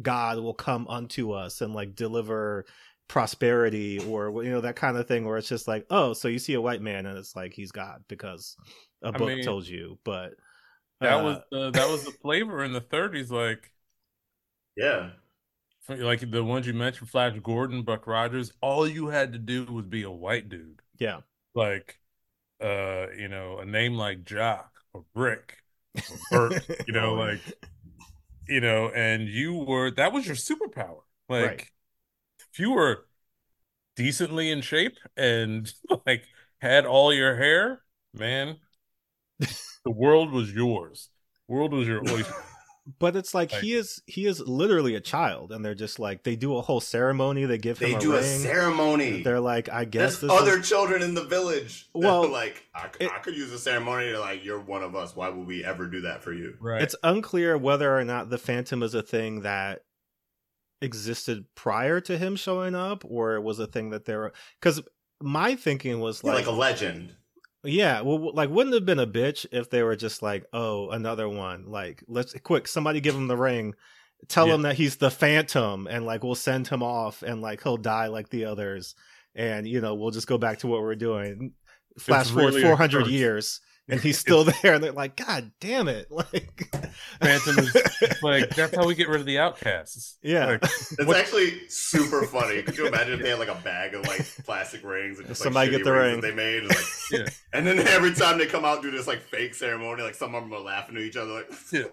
god will come unto us and like deliver prosperity or you know that kind of thing where it's just like oh so you see a white man and it's like he's god because a book mean, told you but That uh, was the that was the flavor in the 30s, like Yeah. like the ones you mentioned, Flash Gordon, Buck Rogers. All you had to do was be a white dude, yeah like uh, you know, a name like Jock or Brick or Bert, you know, like you know, and you were that was your superpower. Like Right. if you were decently in shape and like had all your hair, man, the world was yours. World was your oyster. but it's like Like- he is he is literally a child and they're just like they do a whole ceremony they give him They a do a ring. ceremony. they're like i guess There's this other is children in the village. Well, like I, c- it- I could use a ceremony to like you're one of us. Why would we ever do that for you? right. it's unclear whether or not the phantom is a thing that existed prior to him showing up or it was a thing that there were because my thinking was Like, like, a legend. Yeah well like wouldn't it have been a bitch if they were just like oh another one like let's quick somebody give him the ring tell Yeah. him that he's the phantom and like we'll send him off and like he'll die like the others and you know we'll just go back to what we're doing flash forward really 400 curse. years and he's still there and they're like god damn it like Phantom is like that's how we get rid of the outcasts. yeah Like, It's What- actually super funny. Could you imagine if they had like a bag of like plastic rings and just, like, Somebody get the rings ring. that they made? It's like, Yeah. And then every time they come out do this like fake ceremony, like some of them are laughing to each other. Like, Yeah.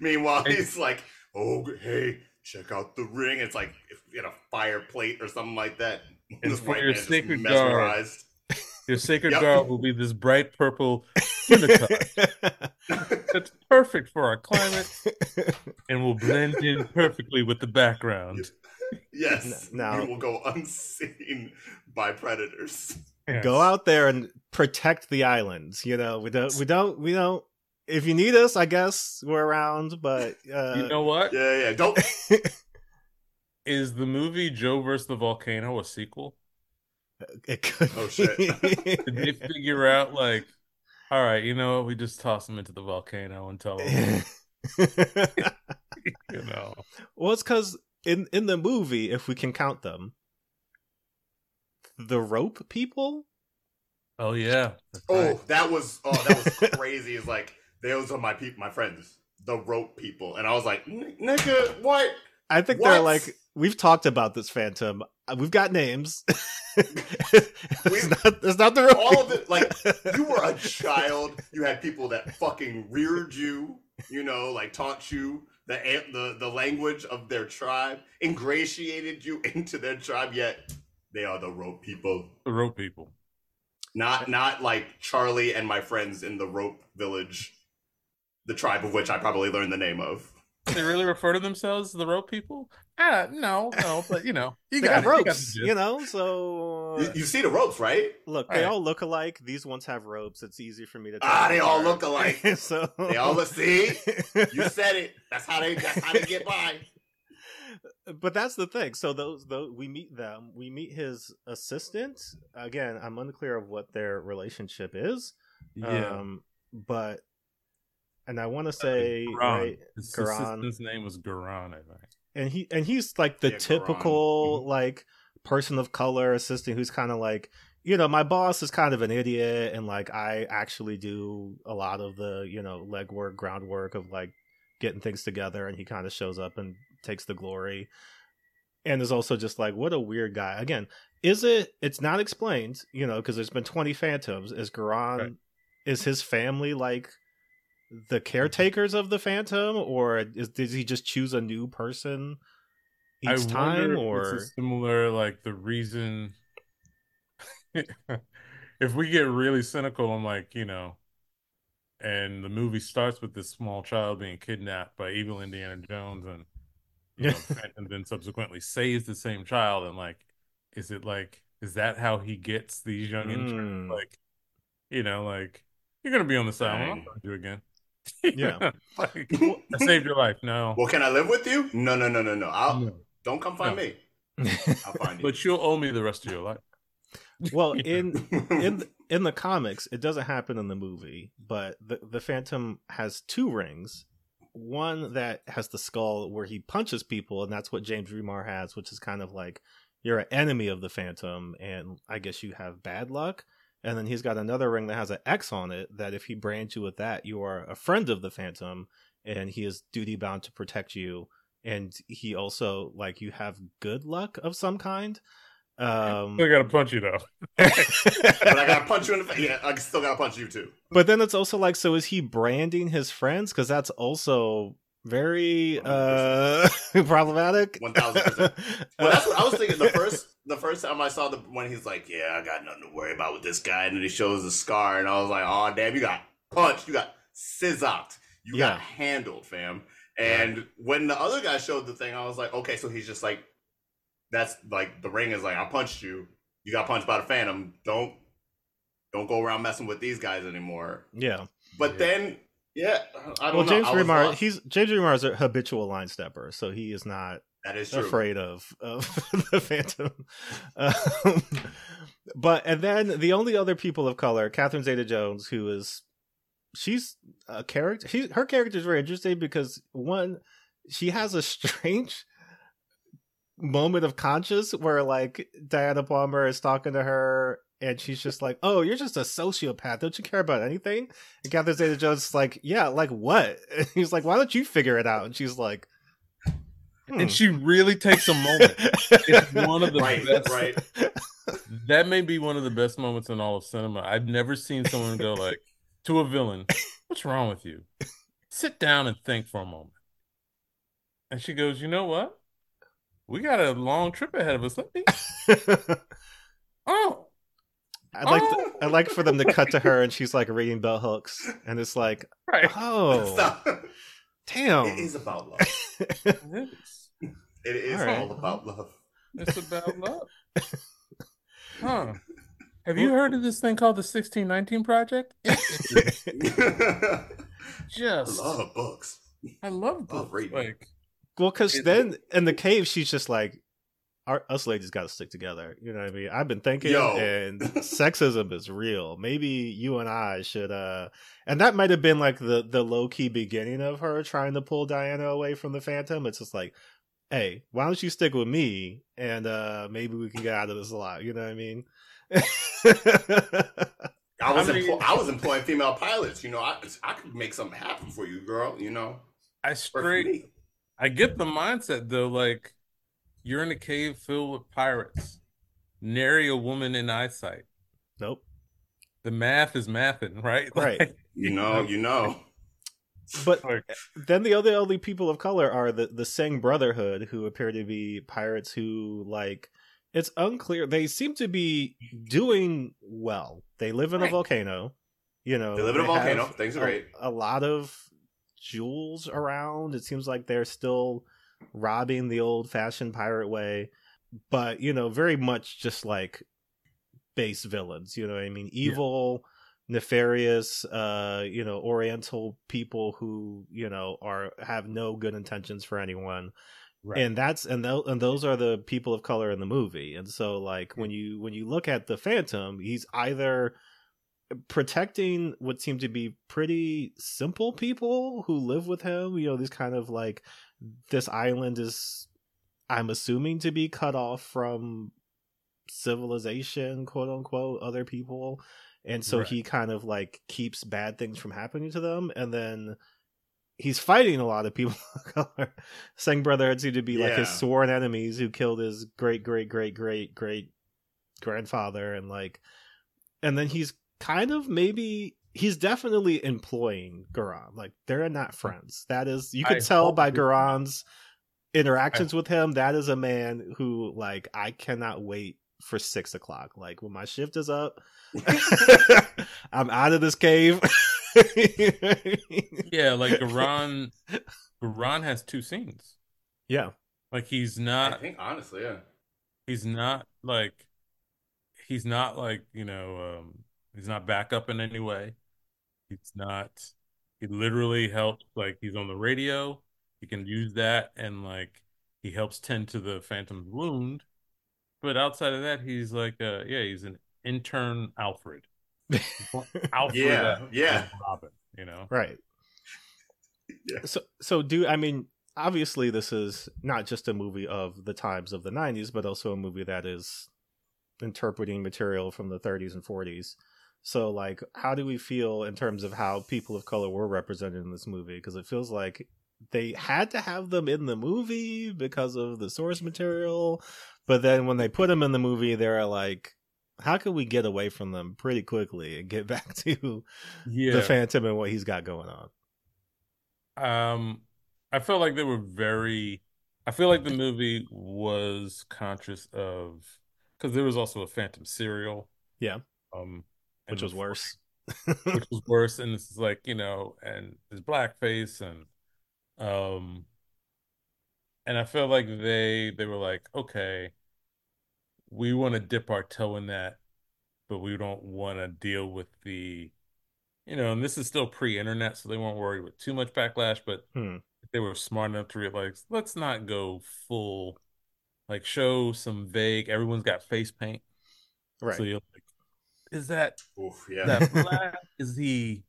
meanwhile, And- he's like, "Oh, hey, check out the ring." It's like in a fire plate or something like that. And this for white your man sacred guard. Mesmerized. your sacred Yep. garb will be this bright purple unicorn. That's perfect for our climate and will blend in perfectly with the background. Yes, Now- you will go unseen by predators. Yes. go out there and protect the islands you know we don't we don't we don't if you need us i guess we're around but uh You know what? Yeah, yeah. Don't is the movie Joe versus the Volcano a sequel? It could. Oh, shit. Did they figure out like, all right, you know what? We just toss them into the volcano and tell them. you know. well, it's because in in the movie, if we can count them, the rope people. Oh yeah. that's Oh, right. that was oh, that was crazy. It's like those are my people, my friends, the rope people, and I was like, nigga, what? I think they're like we've talked about this Phantom. Uh, We've got names. it's not. It's not the rope. All of it, like you were a child. You had people that fucking reared you, you know, like taught you the the the language of their tribe, ingratiated you into their tribe. Yet they are the rope people, the rope people. not not like Charlie and my friends in the rope village, the tribe of which I probably learned the name of. They really refer to themselves as the rope people? Ah, no, no, but you know, you they got, got it. You got ropes, you, know. So You, you see the ropes, right? look, they Right. all look alike. These ones have ropes. It's easy for me to. Ah, they all apart. look alike. so They all look. See, you said it. That's how they. That's how they get by. but that's the thing. So those, those we meet them. We meet his assistant. Again, I'm unclear of what their relationship is. Yeah. Um, but and I want to say right, His Garan. assistant's name was Garan, I think. and he and he's like the Yeah, typical mm-hmm. like person of color assistant who's kind of like you know my boss is kind of an idiot and like i actually do a lot of the you know legwork groundwork of like getting things together and he kind of shows up and takes the glory and is also just like what a weird guy again is it it's not explained you know because there's been 20 phantoms is garan Right. is his family like the caretakers of the phantom or is does he just choose a new person each I time or? similar like the reason if we get really cynical I'm like you know and the movie starts with this small child being kidnapped by evil indiana jones and you know, and then subsequently saves the same child and like is it like is that how he gets these young interns Mm. like you know like you're gonna be on the side. I'll you again Yeah. like i saved your life no Well, can I live with you? No, no, no, no, no. I'll No. don't come find No. me. I'll find you. but you'll owe me the rest of your life well in in in the comics it doesn't happen in the movie but the the phantom has two rings one that has the skull where he punches people and that's what james remar has which is kind of like you're an enemy of the phantom and i guess you have bad luck and then he's got another ring that has an x on it that if he brands you with that you are a friend of the phantom and he is duty bound to protect you and he also like you have good luck of some kind um i gotta punch you though but I gotta punch you in the face. Yeah, I still gotta punch you too. But then it's also like, so is he branding his friends? Because that's also very uh problematic. One thousand percent. Well, that's what I was thinking. The first, the first time I saw the when he's like, "Yeah, I got nothing to worry about with this guy," and then he shows the scar, and I was like, "Oh damn, you got punched, you got scissocked, you Yeah. got handled, fam." And when the other guy showed the thing, I was like, "Okay, so he's just like, that's like the ring is like, I punched you, you got punched by the Phantom. Don't, don't go around messing with these guys anymore." yeah. But Yeah. then, yeah, I don't Well, know. James Remar, he's James Remar is a habitual line stepper, so he is not that is true. afraid of of the Phantom. Um, but and then the only other people of color, Catherine Zeta-Jones, who is she's a character. She, her character is very interesting because one, she has a strange moment of conscience where like Diana Palmer is talking to her. And she's just like, "Oh, you're just a sociopath. Don't you care about anything?" And Catherine Zeta-Jones is like, "Yeah, like what?" And he's like, "Why don't you figure it out?" And she's like, "Hmm." and she really takes a moment it's one of the Right, best right. that may be one of the best moments in all of cinema i've never seen someone go like to a villain what's wrong with you sit down and think for a moment and she goes you know what we got a long trip ahead of us let me oh I'd like Oh. I'd like for them to cut to her and she's like reading bell hooks and it's like, right oh, Stop. damn. It is about love. it's, It is All right. all about love. it's about love huh have you heard of this thing called the 1619 project It is I just love books. I love books. reading. Like Well, because then in the cave, she's just like, Our, us ladies got to stick together. You know what I mean? I've been thinking, Yo. and sexism is real. Maybe you and I should, uh, and that might have been like the the low key beginning of her trying to pull Diana away from the Phantom. It's just like, hey, why don't you stick with me, and uh maybe we can get out of this alive. You know what I mean? I was How many- emplo- I was employing female pilots. You know, I I could make something happen for you, girl. You know, I straight. I get the mindset though, like you're in a cave filled with pirates. Nary a woman in eyesight. nope. The math is mathing, right? Right. Like, You know, you know. But then the other only people of color are the the Sengh Brotherhood, who appear to be pirates who like it's unclear. They seem to be doing well. They live in a Right. volcano. You know, They live in a volcano. Things are a- great. A lot of jewels around. It seems like they're still robbing the old fashioned pirate way, but you know, very much just like base villains. You know what I mean? Evil, nefarious, uh, you know, Oriental people who you know are have no good intentions for anyone. right. And that's and those and those are the people of color in the movie. And so like when you when you look at the Phantom, he's either protecting what seem to be pretty simple people who live with him, you know, these kind of like this island is I'm assuming to be cut off from civilization, quote unquote, other people. And so Right. he kind of like keeps bad things from happening to them and then he's fighting a lot of people of color. Sengh Brotherhood seem to be like his sworn enemies who killed his great great great great great grandfather and like and then he's kind of maybe he's definitely employing Garan. Like they're not friends. That is you I could tell by he- Garan's interactions with him. That is a man who like I cannot wait for six o'clock. Like when my shift is up, I'm out of this cave. yeah, like Garan Garan has two scenes. yeah. Like he's not. I think honestly, yeah. he's not like he's not like you know um he's not backup in any way he's not he literally helps like he's on the radio he can use that and like he helps tend to the phantom's wound but outside of that he's like uh yeah he's an intern alfred alfred Yeah, as- yeah. robin you know Right. Yeah. So so do I mean obviously this is not just a movie of the times of the 90s but also a movie that is interpreting material from the 30s and 40s. So like how do we feel in terms of how people of color were represented in this movie because it feels like they had to have them in the movie because of the source material but then when they put them in the movie they're like how can we get away from them pretty quickly and get back to yeah the phantom and what he's got going on Um, I felt like they were very. I feel like the movie was conscious of because there was also a Phantom serial. Yeah. Um, which was worse. Which was worse, and this is like you know, and his blackface and, um, and I feel like they they were like, okay, we want to dip our toe in that, but we don't want to deal with the, you know, and this is still pre-internet, so they weren't worried with too much backlash, but Hmm. they were smart enough to realize let's not go full like show some vague everyone's got face paint Right. so you're like is that Oof, yeah. that black is he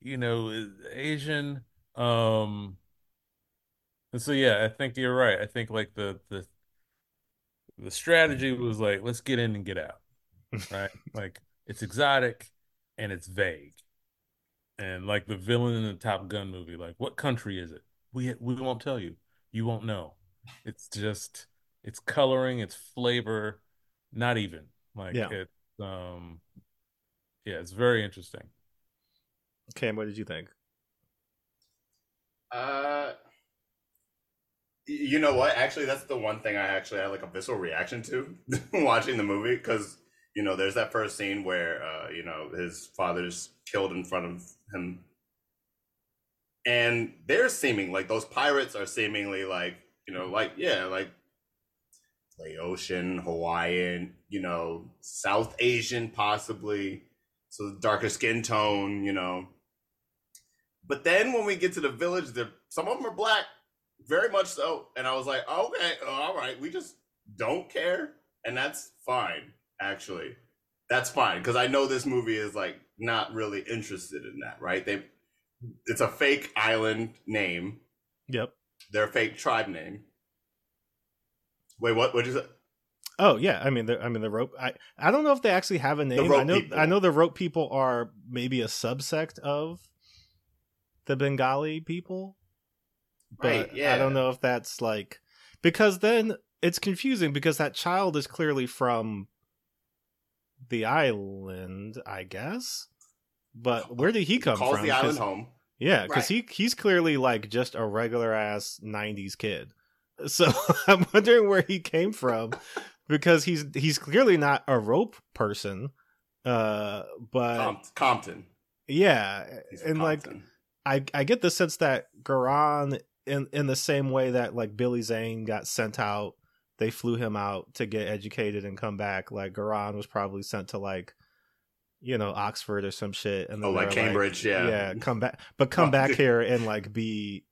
you know asian? Um and so yeah i think you're right. I think like the the the strategy was like let's get in and get out right? Like it's exotic and it's vague. And like the villain in the top gun movie like what country is it? We we won't tell you. You won't know. It's just it's coloring it's flavor not even. Like Yeah. it um yeah it's very interesting Cam, what did you think? Uh, you know what? Actually, that's the one thing I actually had like a visceral reaction to watching the movie because you know there's that first scene where uh, you know his father's killed in front of him, and they're seeming like those pirates are seemingly like you know like yeah like Laotian, Hawaiian, you know South Asian possibly, so darker skin tone, you know. But then when we get to the village, they're, some of them are black, very much so. And I was like, okay, oh, all right, we just don't care, and that's fine. Actually, that's fine because I know this movie is like not really interested in that, right? They, it's a fake island name. Yep. Their fake tribe name. Wait, what? What is it? Oh yeah, I mean, the, I mean the rope. I I don't know if they actually have a name. I know people. I know the rope people are maybe a subsect of the Bengalla people, but Right, yeah. I don't know if that's like because then it's confusing because that child is clearly from the island, I guess. But oh, where did he come Calls from? the island home. Yeah, because Right. he he's clearly like just a regular ass '90s kid. So I'm wondering where he came from because he's he's clearly not a rope person. Uh, but Compt- Compton. yeah, and like I I get the sense that Garan in in the same way that like Billy Zane got sent out, they flew him out to get educated and come back. Like Garan was probably sent to like you know Oxford or some shit, and then oh, like Cambridge, yeah. yeah, come back, but come Oh, back here and like be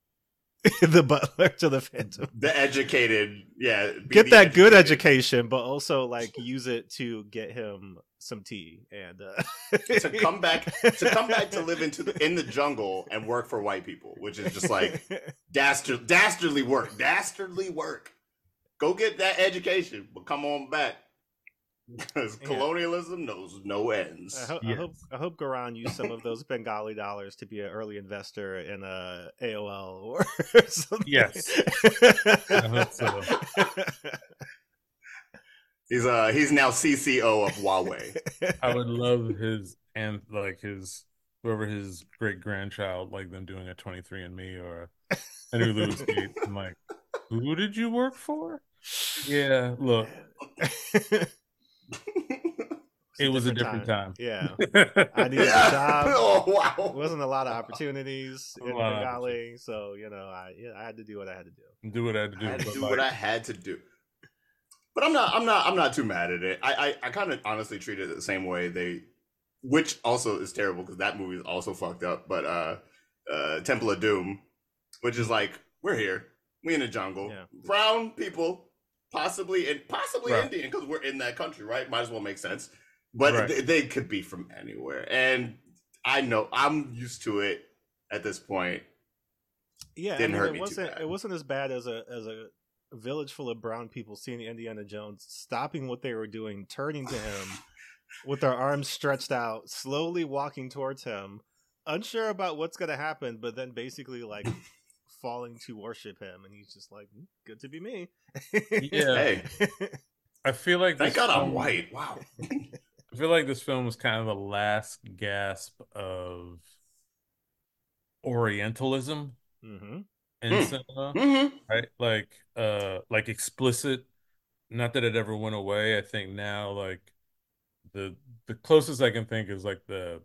the butler to the Phantom. The educated, yeah. Get that good education, but also like use it to get him some tea and uh... to come back to come back to live into the in the jungle and work for white people, which is just like dastard, dastardly work, dastardly work. Go get that education, but come on back because Yeah. colonialism knows no ends. I, ho- I hope I hope Garan used some of those Bengalla dollars to be an early investor in a AOL or something. Yes. I hope so. He's uh he's now CCO of Huawei. I would love his and like his whoever his great grandchild, like them doing a 23 and Me or a new Louis Gates. I'm like, who did you work for? Yeah, look, it was a different time. Yeah, I needed yeah. a job. Oh There wow. wasn't a lot of opportunities A in lot of Bengalla, so you know, I yeah, I had to do what I had to do. Do what I had to I do. had to do like, what I had to do. But I'm not I'm not I'm not too mad at it. I I, I kind of honestly treated it the same way they which also is terrible because that movie is also fucked up. But uh uh Temple of Doom, which is like, we're here. We in a jungle. Yeah. Brown people, possibly and possibly Right. Indian, because we're in that country, right? Might as well make sense. But Right. they, they could be from anywhere. And I know I'm used to it at this point. Yeah, Didn't I mean, hurt it me wasn't bad. it wasn't as bad as a as a village full of brown people seeing Indiana Jones, stopping what they were doing, turning to him with their arms stretched out, slowly walking towards him, unsure about what's gonna happen, but then basically like falling to worship him, and he's just like, "Mm, "Good to be me." Yeah. Hey, I feel like thank this God I'm film- white. Wow. I feel like this film was kind of the last gasp of Orientalism hmm in Hmm. cinema, Mm-hmm. right? Like, uh, like explicit. Not that it ever went away. I think now, like the the closest I can think is like the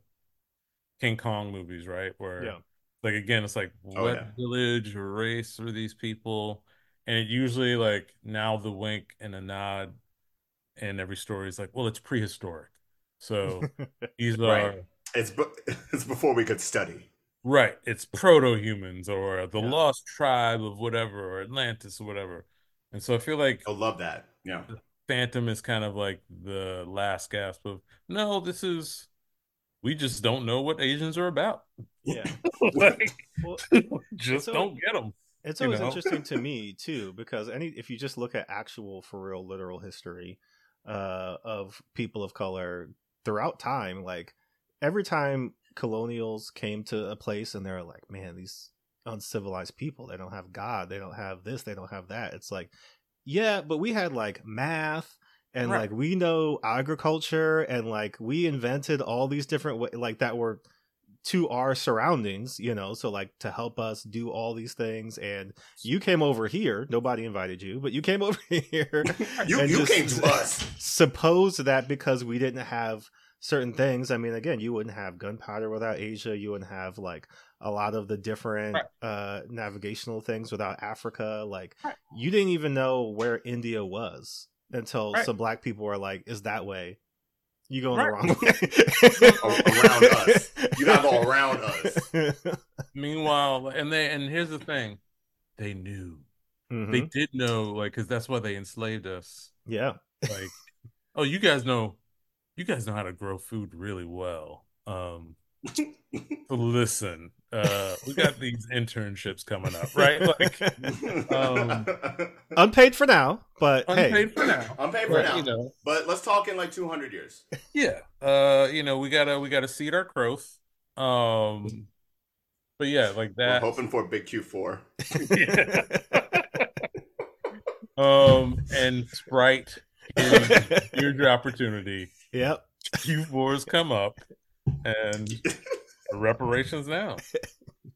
King Kong movies, right? Where Yeah. like again, it's like Oh, what yeah. village or race are these people? And it usually like now the wink and a nod and every story is like, well, it's prehistoric. So these are Right. It's bu- it's before we could study. right. It's proto humans or the Yeah. lost tribe of whatever or Atlantis or whatever. And so I feel like I love that. Yeah. Phantom is kind of like the last gasp of no, this is we just don't know what Asians are about. yeah. like, Well, just so- don't get them. It's you always know? interesting to me too, because any if you just look at actual for real literal history uh, of people of color throughout time, like every time colonials came to a place and they're like, man, these uncivilized people, they don't have God, they don't have this, they don't have that. It's like, yeah, but we had like math and Right. like we know agriculture and like we invented all these different wa- like that were to our surroundings, you know, so like to help us do all these things. And you came over here. Nobody invited you, but you came over here. You and you came to us. Suppose that because we didn't have certain things. I mean, again, you wouldn't have gunpowder without Asia. You wouldn't have like a lot of the different Right. uh, navigational things without Africa. Like Right. you didn't even know where India was until Right. some black people were like, "Is that way?" You going Right. the wrong way. around us. You have all around us. Meanwhile, and they and here's the thing, they knew. Mhm. They did know, like, because that's why they enslaved us. yeah. Like, oh, you guys know, you guys know how to grow food really well. Um, so listen, uh, we got these internships coming up, right? Like, Um, Unpaid for now, but hey. unpaid for now. I'm paying for But, now. you know, But let's talk in like 200 years. yeah. Uh, you know, we gotta we gotta seed our growth. Um, but yeah, like We're that. hoping for a big Q4. Um, and Sprite, here's, here's your opportunity. yep. Q4s come up, and reparations now.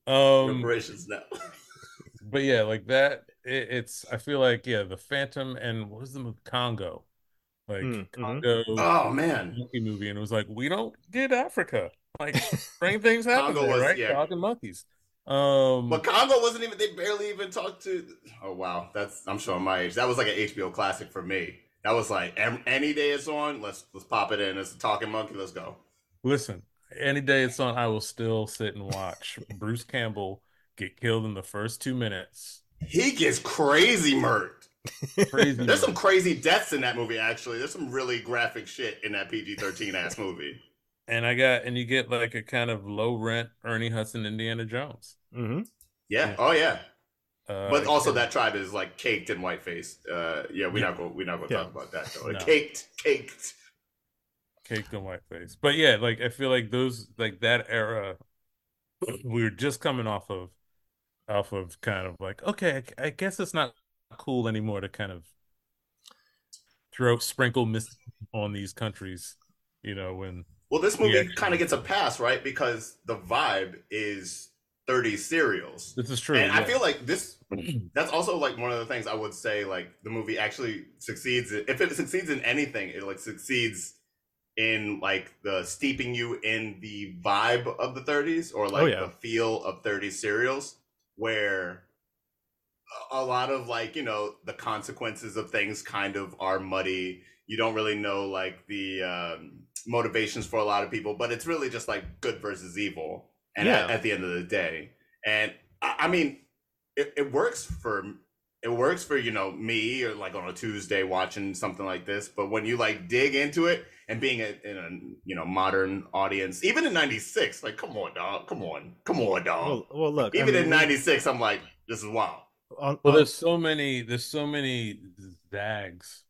Um, Reparations now. but yeah, like that. It, it's. I feel like yeah, the Phantom and what was the movie Congo, like Mm. Congo Oh man. monkey movie, and it was like we don't get Africa. Like strange things happen Congo there, was- right? yeah. Talking monkeys. Um, But Congo wasn't even. They barely even talked to. Oh wow, that's. I'm showing my age. That was like an HBO classic for me. That was like any day it's on. Let's let's pop it in. It's a talking monkey. Let's go. listen, any day it's on, I will still sit and watch Bruce Campbell get killed in the first two minutes. He gets crazy murked. Crazy. There's some crazy deaths in that movie. Actually, there's some really graphic shit in that PG-13 ass movie. and I got and you get like a kind of low rent Ernie Hudson Indiana Jones. Mm-hmm. Yeah. Yeah. Oh yeah. Uh, But also that tribe is like caked in whiteface. Uh, yeah, we're Yeah. not going. We're not going to Yeah. talk about that though. No. Caked, caked. Caked in face. But yeah, like I feel like those like that era we were just coming off of off of kind of like okay, I, I guess it's not cool anymore to kind of throw sprinkle mist on these countries, you know, when Well, this movie Yeah. kind of gets a pass, right? Because the vibe is 30 serials. this is true. and I feel like this that's also like one of the things I would say like the movie actually succeeds if it succeeds in anything, it like succeeds in like the steeping you in the vibe of the 30s or like Oh, yeah. the feel of 30s serials where a- a lot of like you know the consequences of things kind of are muddy you don't really know like the um, motivations for a lot of people but it's really just like good versus evil and Yeah. at, at the end of the day and i, I mean it, it works for it works for you know me or like on a tuesday watching something like this but when you like dig into it and being a, in a you know modern audience even in 96 like come on dog come on come on dog Well, well, look. I even mean, in 96 i'm like this is wild on- Well, on- there's so many there's so many zags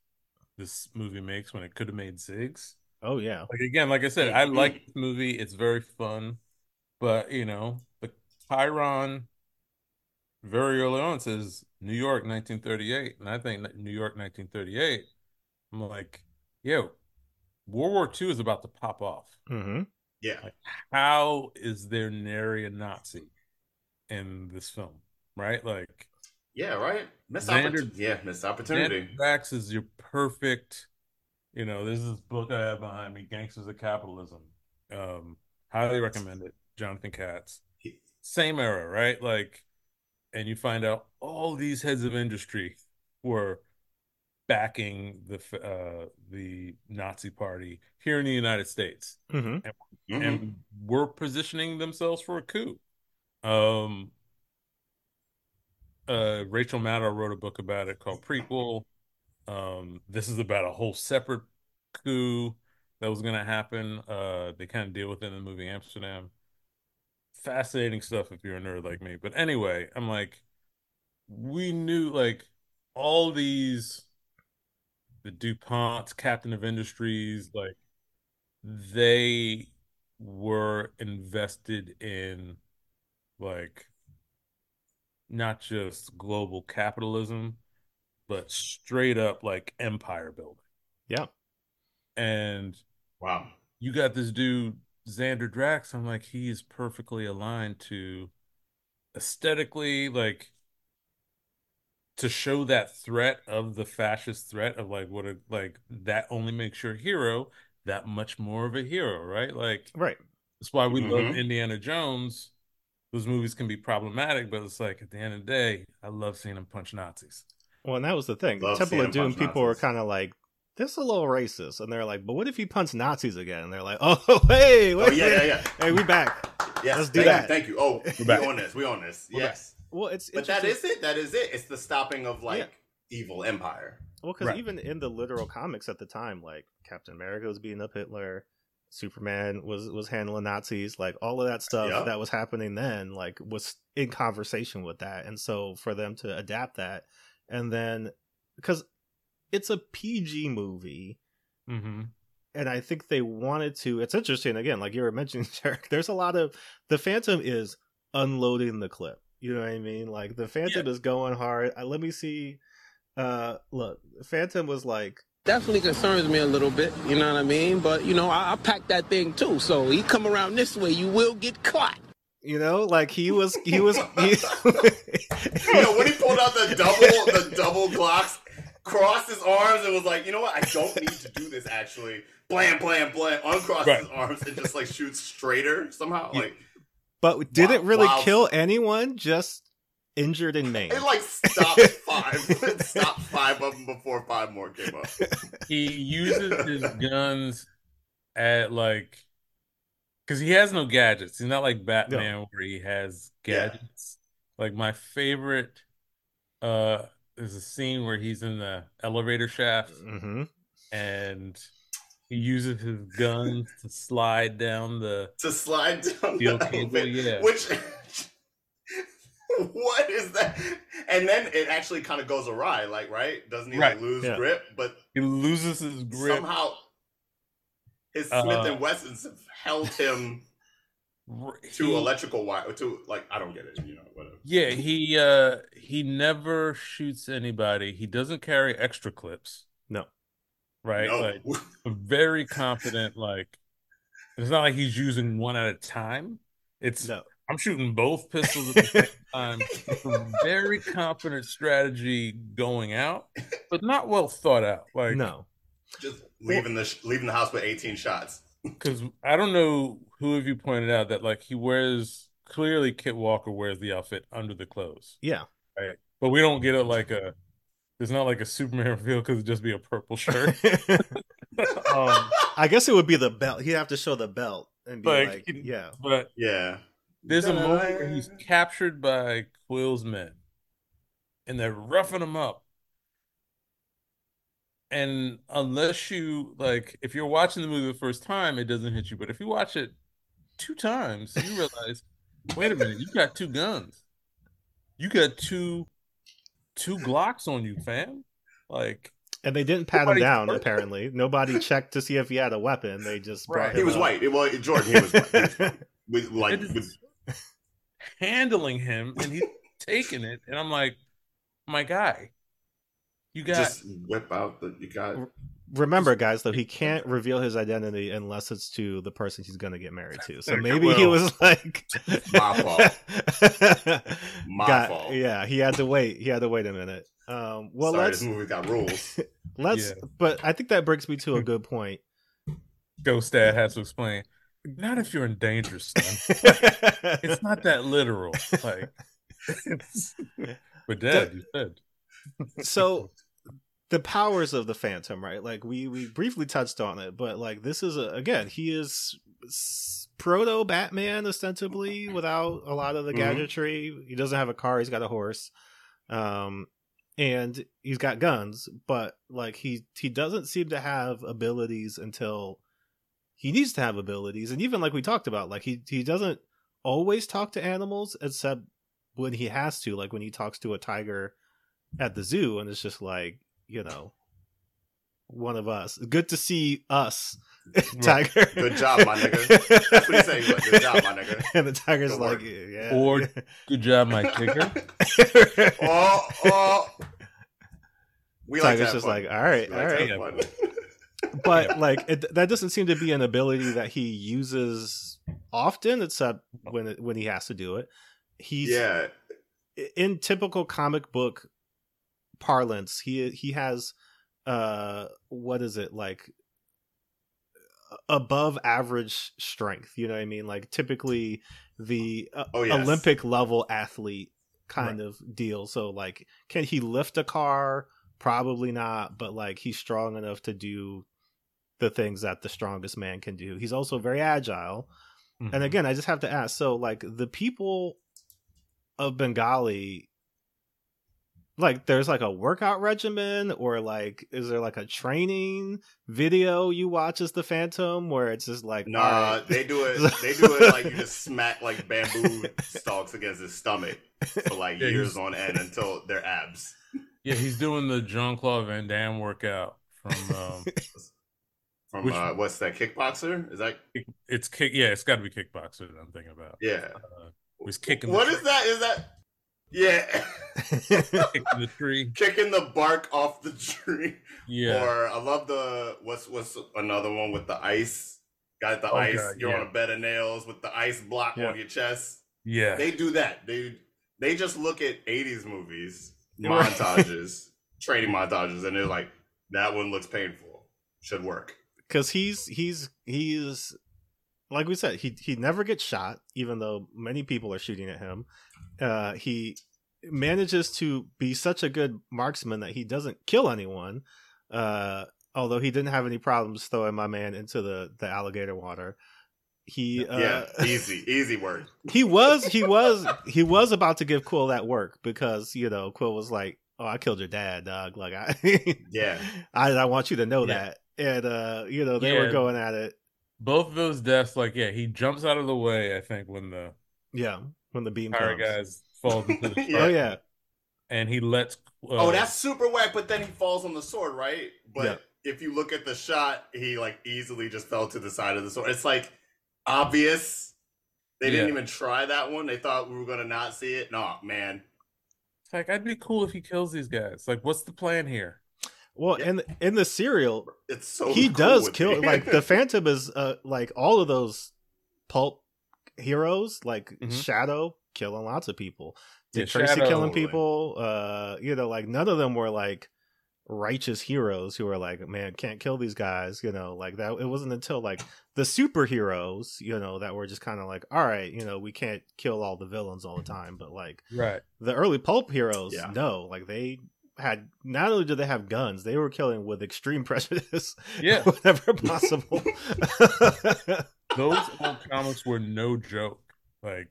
this movie makes when it could have made zigs. oh yeah. Like again, like I said, I like the movie. It's very fun, but you know, the chyron very early on says New York 1938, and I think New York 1938. I'm like, yo, World War II is about to pop off. hmm yeah How is there nary a Nazi in this film? Right? Like yeah right missed Xander- opportunity yeah missed opportunity Xander Drax is your perfect. You know, there's this book I have behind me, Gangsters of Capitalism. Um, highly recommend it. Jonathan Katz. Same era, right? Like, and you find out all these heads of industry were backing the uh the Nazi party here in the United States hmm Mhm. and were positioning themselves for a coup. Um, uh, Rachel Maddow wrote a book about it called Prequel. Um, this is about a whole separate coup that was going to happen. Uh, they kind of deal with it in the movie Amsterdam. Fascinating stuff if you're a nerd like me. But anyway, I'm like, we knew like all these, the DuPonts, Captain of Industries, like they were invested in like not just global capitalism, but straight up like empire building. Yeah. And wow you got this dude, Xander Drax. I'm like, he is perfectly aligned to aesthetically, like to show that threat of the fascist threat of like what a like that only makes your hero that much more of a hero, right? Like Right. that's why we love Mhm. Indiana Jones. Those movies can be problematic, but it's like at the end of the day, I love seeing him punch Nazis. Well, and that was the thing. Love Temple of Doom punch people were kind of like, this is a little racist. And they're like, but what if he punts Nazis again? And they're like, oh, hey, oh, wait, oh yeah yeah yeah Hey, we back. yes Let's do thank that. you, thank you oh we're back. on this we on this We're yes Well, it's But that is it. That is it. It's the stopping of like Yeah. evil empire. Well, because Right. even in the literal comics at the time, like Captain America was beating up Hitler, Superman was was handling Nazis, like all of that stuff Yeah. that was happening then, like was in conversation with that, and so for them to adapt that, and then because it's a PG movie, Mm-hmm. and I think they wanted to. It's interesting again, like you were mentioning, Derek. There's a lot of the Phantom is unloading the clip. You know what I mean? Like the Phantom is going hard. Uh, let me see. Uh, look, Phantom was like, definitely concerns me a little bit. You know what I mean? But you know, I, I packed that thing too. So he come around this way, you will get caught. you know, like he was, he was. He, You know, when he pulled out the double the double Glocks, crossed his arms and was like, you know what? I don't need to do this actually. Blam, blam, blam. Uncrossed Right. his arms and just like shoots straighter somehow. Like but didn't Wow, really wow. kill anyone. Just injured and maimed. it like stopped five. It stopped five of them before five more came up. He uses his guns at like because he has no gadgets. He's not like Batman where he has Yeah. gadgets. Like my favorite uh is a scene where he's in the elevator shaft hmm and he uses his guns to slide down the To slide down the cable, elevator, yeah. Which what is that? And then it actually kind of goes awry, like right? Doesn't he Right. like lose Yeah. grip? But he loses his grip. somehow his Uh, Smith and Wessons have held him to he- electrical wire to like I don't get it, you know, whatever. Yeah, he uh he never shoots anybody. He doesn't carry extra clips, No. right? No. Like very confident like it's not like he's using one at a time. It's No. I'm shooting both pistols at the same time. Very confident strategy going out, but not well thought out. Like No. just leaving the leaving the house with 18 shots. Because I don't know who of you pointed out that like he wears clearly Kit Walker wears the outfit under the clothes. Yeah. Right. But we don't get it like a. There's not like a Superman reveal because it'd just be a purple shirt. um, I guess it would be the belt. He'd have to show the belt and be Like, like, yeah. but Yeah. there's a moment where he's captured by Quill's men, and they're roughing him up. And unless you like, if you're watching the movie the first time, it doesn't hit you. But if you watch it two times, you realize, wait a minute, you got two guns. You got two two Glocks on you, fam. Like And they didn't pat him down. perfect. Apparently, nobody checked to see if he had a weapon. They just brought Right. him He was up. white. It, well, Jordan, he was white. He was white. With like with, handling him and he's taking it, and I'm like, my guy, you got just whip out the you got Remember, guys, though he can't reveal his identity unless it's to the person he's going to get married to. So Like, maybe he was like, My fault. My Got- fault. Yeah, he had to wait. He had to wait a minute. Um, well, Sorry, let's this movie got rules. let's. Yeah. But I think that brings me to a good point. Ghost Dad has to explain. Not if you're in danger, son. It's not that literal. Like, but Dad, you said. So the powers of the phantom right? Like we we briefly touched on it but like this is a, again he is proto batman ostensibly without a lot of the Mhm. gadgetry. He doesn't have a car he's got a horse um and he's got guns but like he he doesn't seem to have abilities until he needs to have abilities. And even like we talked about like he he doesn't always talk to animals except when he has to like when he talks to a tiger at the zoo and it's just like you know one of us good to see us tiger Good job, my nigga. That's what he said. He's like, "Good job, my nigga." and the tiger's Good like work. yeah Or- Good job, my tigger. Oh, oh. We Tiger's that just fun. like all right We all like right but like it, that doesn't seem to be an ability that he uses often except when it, when he has to do it he's yeah, in typical comic book parlance he he has uh what is it like above average strength you know what i mean like typically the uh, Oh, yes. olympic level athlete kind of deal so like can he lift a car probably not but like he's strong enough to do the things that the strongest man can do he's also very agile Mm-hmm. and again, I just have to ask. So, like the people of Bengalla like there's like a workout regimen or like is there like a training video you watch as the phantom where it's just like Nah, all right. they do it. They do it like you just smack like bamboo stalks against his stomach for like Yeah, years on end until they're abs. Yeah, he's doing the Jean Claude Van Damme workout from. Um, From Which- uh, what's that kickboxer? Is that it's kick. Yeah, it's got to be kickboxer that I'm thinking about. yeah? Uh, he's kicking. What the is that? Is that yeah? Kicking the tree. Kicking the bark off the tree. Yeah. Or I love the what's what's another one with the ice. Got the Oh, ice. God, You're yeah. on a bed of nails with the ice block Yeah. on your chest. yeah. They do that. They they just look at 80s movies, montages, training montages, and they're like, that one looks painful. Should work. because he's he's he's like we said he he never gets shot even though many people are shooting at him uh he manages to be such a good marksman that he doesn't kill anyone uh although he didn't have any problems throwing my man into the the alligator water he uh yeah, easy, easy work. he was he was he was about to give quill that work because you know quill was like oh i killed your dad dog like i Yeah. i, I want you to know Yeah. that and uh you know they were going at it Both of those deaths, like, yeah, he jumps out of the way. I think when the Yeah, when the beam pirate comes. guys falls into the Yeah. Oh yeah, and he lets. Uh, oh, that's super whack. But then he falls on the sword, right? But Yeah. if you look at the shot, he like easily just fell to the side of the sword. It's like obvious. They didn't Yeah. even try that one. They thought we were gonna not see it. No, man. Like I'd be cool if he kills these guys. Like, what's the plan here? Well, Yeah. in in the serial, It's so he cool does kill me. like the Phantom is uh like all of those pulp heroes, like Mhm. Shadow killing lots of people, Yeah, Tracy Shadow- killing people. Uh, you know, like none of them were like righteous heroes who were like, man, can't kill these guys. You know, like that. It wasn't until like the superheroes, you know, that were just kind of like, all right, you know, we can't kill all the villains all the time, but like Right. the early pulp heroes Yeah. no like they had not only did they have guns they were killing with extreme prejudice Yeah. whenever possible Those old comics were no joke. Like,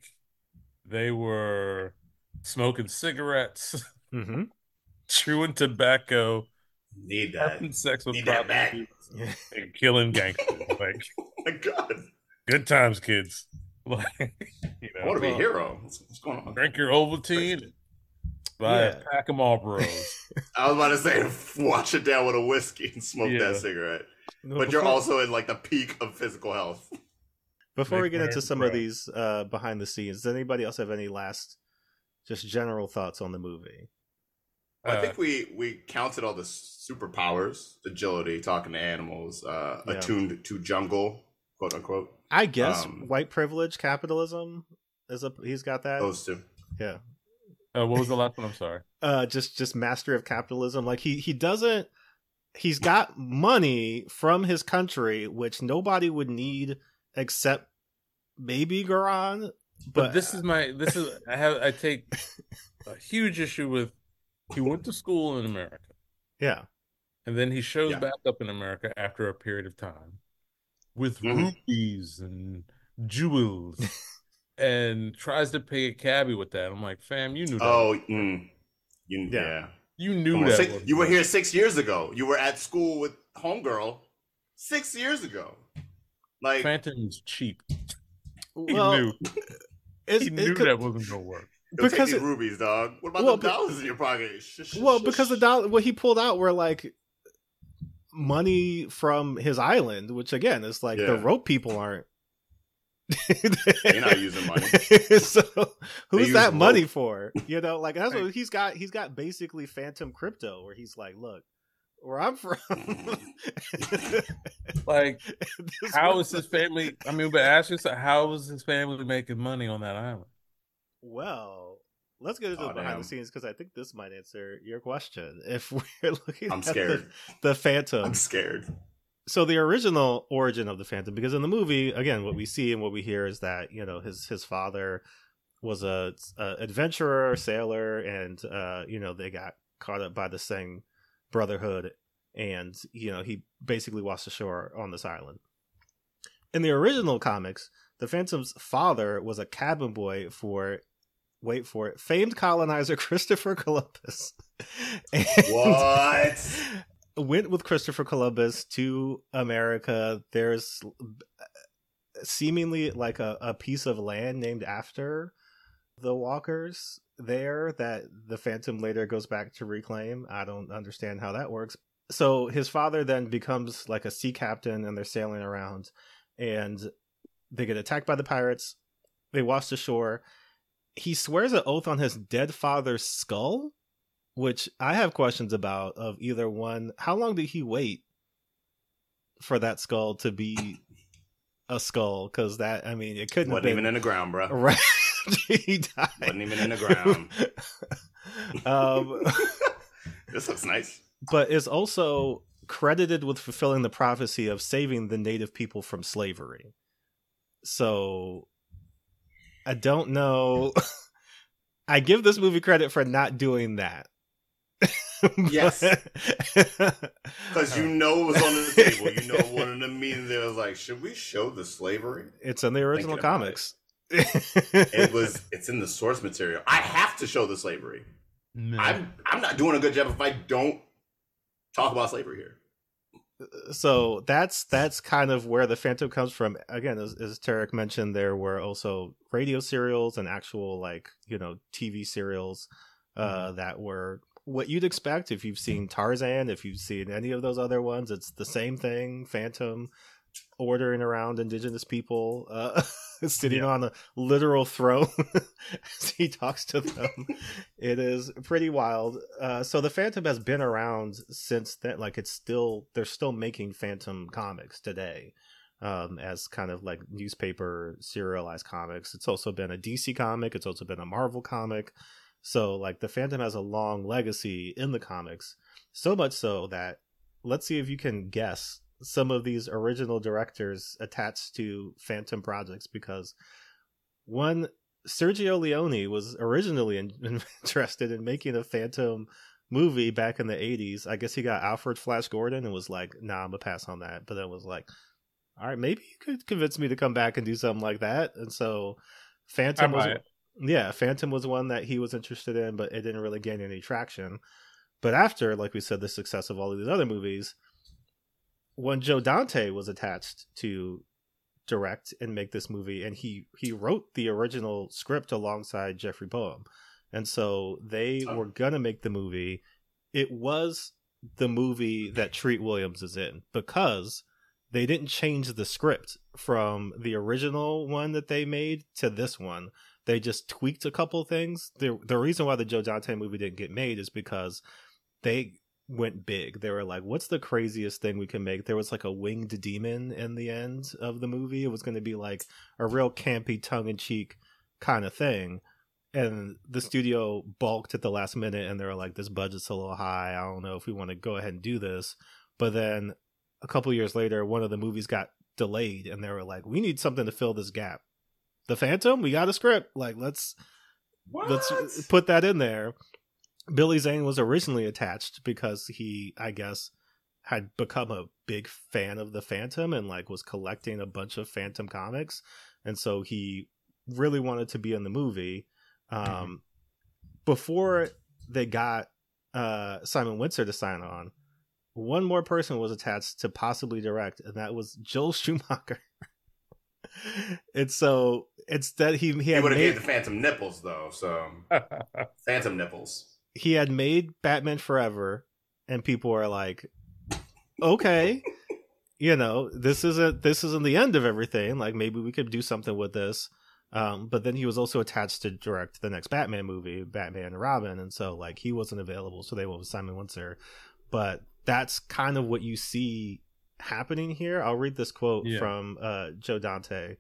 they were smoking cigarettes, hmm chewing tobacco, need that. having sex with Need that back. prostitutes, and killing gangsters. like, Oh my god. good times, kids. Like, you I want to be a hero. What's, what's going on? drink your Ovaltine, and buy Yeah. a pack of Marlboros. I was about to say, wash it down with a whiskey and smoke Yeah. that cigarette. But you're also in like the peak of physical health. Before we get into America some of these uh behind the scenes does anybody else have any last just general thoughts on the movie I Uh, think we we counted all the superpowers: agility, talking to animals, uh, Yeah. attuned to jungle, quote unquote. i guess Um, white privilege capitalism is a he's got that Those two. yeah uh, what was the last one? I'm sorry. uh just just mastery of capitalism like he he doesn't he's got money from his country which nobody would need except maybe Garan But, but, this is my this is I have I take a huge issue with he went to school in America yeah and then he shows Yeah. back up in America after a period of time with Mhm. rupees and jewels and tries to pay a cabbie with that. I'm like, fam, you knew that. Oh, mm, you, Yeah. yeah. you knew on, that. six- you were here six years ago. You were at school with homegirl six years ago. Like, Phantom's cheap. He well knew. it's, He it knew could- that wasn't gonna work. go take because these it- rubies, dog. What about Well, the but- dollars in your pocket? Sh- sh- well sh- because the sh- dollar what he pulled out were like money from his island which again is like the rope people aren't They're not using money. so who's that money rope. for you know like that's what he's got he's got basically phantom crypto where he's like look where i'm from Like, this how was- is his family? I mean, but ask yourself, how was his family making money on that island? well let's get into Oh, the behind damn. the scenes because i think this might answer your question if we're looking I'm at scared. the, the phantom I'm scared. so the original origin of the phantom because in the movie again what we see and what we hear is that you know his his father was a, a adventurer sailor and uh you know they got caught up by the Sengh brotherhood and you know he basically washed ashore on this island in the original comics the phantom's father was a cabin boy for wait for it, famed colonizer Christopher Columbus. What? Went with Christopher Columbus to America. There's uh, seemingly like a, a piece of land named after the walkers there that the phantom later goes back to reclaim. I don't understand how that works. So his father then becomes like a sea captain and they're sailing around and they get attacked by the pirates. They wash ashore he swears an oath on his dead father's skull which i have questions about of either one. How long did he wait for that skull to be a skull? Because that I mean it couldn't Wasn't have been even in the ground, bro. right. he died. Wasn't even in the ground. um, This looks nice. but is also credited with fulfilling the prophecy of saving the native people from slavery. So I don't know. I give this movie credit for not doing that. Yes. Because you know it was on the table. You know one of the meetings there was like, should we show the slavery? it's in the original Thinking comics. It was it's in the source material. I have to show the slavery. No. I'm I'm not doing a good job if I don't talk about slavery here. so that's that's kind of where the phantom comes from again as, as Tarik mentioned there were also radio serials and actual like you know tv serials uh that were what you'd expect if you've seen tarzan if you've seen any of those other ones it's the same thing phantom ordering around indigenous people uh sitting Yeah. on a literal throne as he talks to them. It is pretty wild. Uh so the phantom has been around since then like it's still they're still making phantom comics today um as kind of like newspaper serialized comics. It's also been a dc comic it's also been a marvel comic. So like the phantom has a long legacy in the comics so much so that let's see if you can guess some of these original directors attached to phantom projects because one sergio leone was originally in, interested in making a phantom movie back in the 80s i guess he got alfred flash gordon and was like nah i'm gonna pass on that but then was like all right maybe you could convince me to come back and do something like that and so phantom was it. yeah, Phantom was one that he was interested in, but it didn't really gain any traction. But after, like we said, the success of all of these other movies, when Joe Dante was attached to direct and make this movie, and he he wrote the original script alongside Jeffrey Boam, and so they Oh. were gonna make the movie. It was the movie that Treat Williams is in because they didn't change the script from the original one that they made to this one they just tweaked a couple things. The the reason why the Joe Dante movie didn't get made is because they went big. They were like, "What's the craziest thing we can make?" There was like a winged demon in the end of the movie. It was going to be like a real campy, tongue in cheek kind of thing. And the studio balked at the last minute, and they were like, "This budget's a little high. I don't know if we want to go ahead and do this." But then a couple years later, one of the movies got delayed, and they were like, "We need something to fill this gap." The Phantom, we got a script. Like, let's What? let's put that in there. Billy Zane was originally attached because he, I guess, had become a big fan of the Phantom and like was collecting a bunch of Phantom comics, and so he really wanted to be in the movie. Um, before they got uh, Simon Wincer to sign on, one more person was attached to possibly direct, and that was Joel Schumacher. and so instead, he he he would have made, gave the Phantom nipples though, so Phantom nipples. He had made Batman Forever, and people are like, okay, you know, this isn't this isn't the end of everything. Like maybe we could do something with this. Um, but then he was also attached to direct the next Batman movie, Batman and Robin, and so like he wasn't available, so they went with Simon Wincer. But that's kind of what you see happening here. I'll read this quote Yeah. from uh, Joe Dante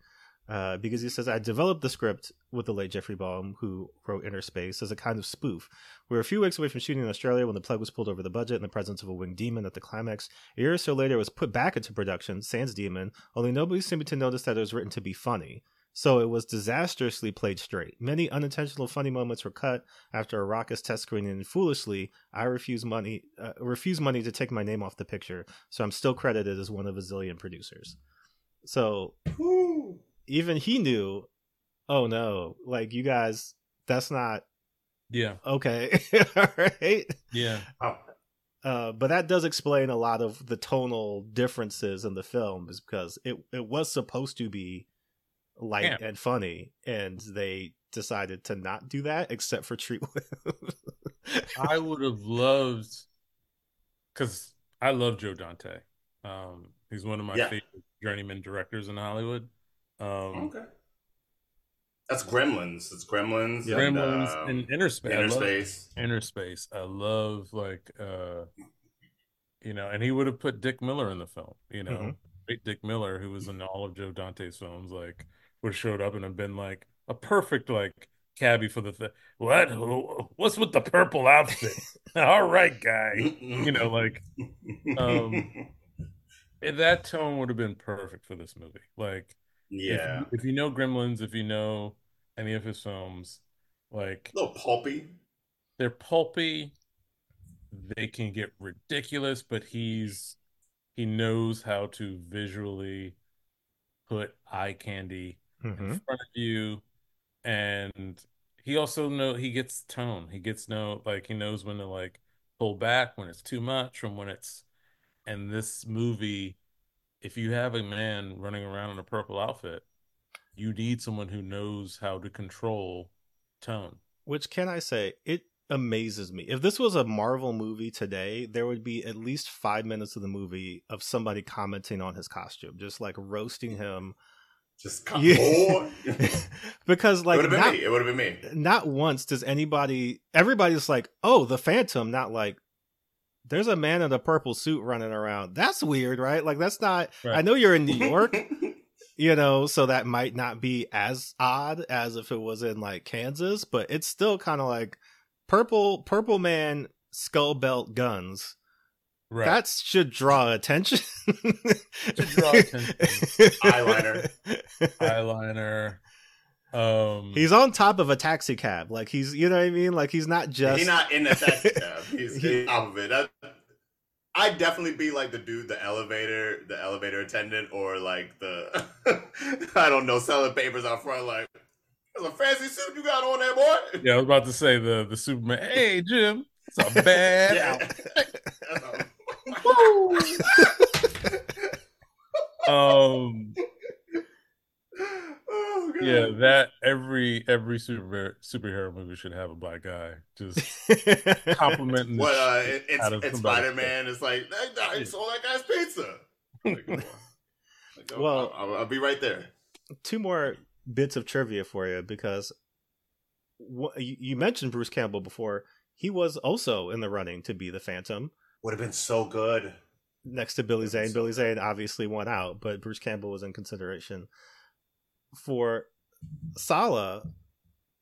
uh, because he says, I developed the script with the late Jeffrey Boam, who wrote Inner Space, as a kind of spoof. We were a few weeks away from shooting in Australia when the plug was pulled over the budget in the presence of a winged demon at the climax. A year or so later, it was put back into production, Sans Demon, only nobody seemed to notice that it was written to be funny. So it was disastrously played straight. Many unintentional funny moments were cut after a raucous test screening, and foolishly, I refused money, uh, refused money to take my name off the picture. So I'm still credited as one of a zillion producers. So even he knew, oh no, like you guys, That's not Yeah, okay. All right. yeah. Oh, Uh, but that does explain a lot of the tonal differences in the film, is because it it was supposed to be light Yeah. and funny, and they decided to not do that except for Treat I would have loved because I love Joe Dante. Um, he's one of my Yeah. favorite journeyman directors in Hollywood. Um, okay. That's Gremlins. It's Gremlins. Yeah. and, Gremlins um, and Inner Space. I Inner love Space. Inner Space. I love like uh, you know, and he would have put Dick Miller in the film. You know, Mhm. great Dick Miller, who was in all of Joe Dante's films, like would have showed up and have been like a perfect like cabbie for the thing. What? Who- What's with the purple outfit? all right, guy. You know, like um, that tone would have been perfect for this movie. Like, if yeah. you, if you know Gremlins, if you know any of his films, like A little pulpy. they're pulpy, they can get ridiculous, but he's he knows how to visually put eye candy in Mhm. front of you, and he also know he gets tone. He gets no like he knows when to like pull back when it's too much from when it's. And this movie, if you have a man running around in a purple outfit, you need someone who knows how to control tone. Which can I say? It amazes me. If this was a Marvel movie today, there would be at least five minutes of the movie of somebody commenting on his costume, just like roasting him. Just come Yeah. on. because it like would have been me. It would have been me. not once does anybody everybody's like, oh, the Phantom, not like there's a man in a purple suit running around. That's weird, right? Like that's not I know you're in New York, you know, so that might not be as odd as if it was in like Kansas, but it's still kind of like purple purple man skull belt guns. Right. That should draw attention. Should draw attention. Eyeliner. eyeliner. Um, He's on top of a taxi cab. Like he's you know what I mean? Like he's not just He's not in the taxi cab. He's, He- he's top of it. That, I'd definitely be like the dude, the elevator, the elevator attendant, or like the I don't know, selling papers out front. Like, there's a fancy suit you got on there, boy. yeah, I was about to say the the Superman. Hey, Jim, it's a bad outfit. Um, oh, God. yeah, that every every super superhero movie should have a black guy just complimenting. the What uh, shit it- out it's, it's. Spider Man. It's like that guy stole that guy's pizza. Like. Like, oh, Well- I'll, I'll be right there. two more bits of trivia for you because wh- you you mentioned Bruce Campbell before. He was also in the running to be the Phantom Would have been so good. next to Billy Zane. Billy good. Zane obviously won out, but Bruce Campbell was in consideration. For Sala,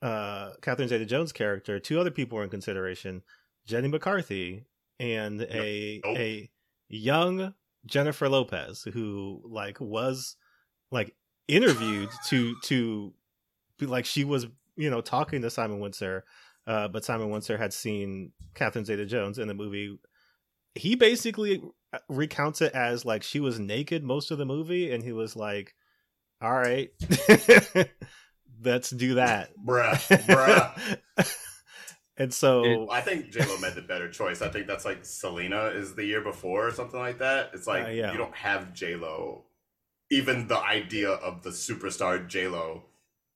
uh, Catherine Zeta Jones' character, two other people were in consideration: Jenny McCarthy and a Nope. a young Jennifer Lopez, who like was like interviewed to to be like she was you know talking to Simon Wincer, uh, but Simon Wincer had seen Catherine Zeta Jones in the movie. He basically recounts it as like she was naked most of the movie, and he was like, "All right, let's do that." Bruh, bruh. and so Well, I think J Lo made the better choice. I think that's like Selena is the year before or something like that. It's like Uh, yeah. you don't have J Lo, even the idea of the superstar J Lo,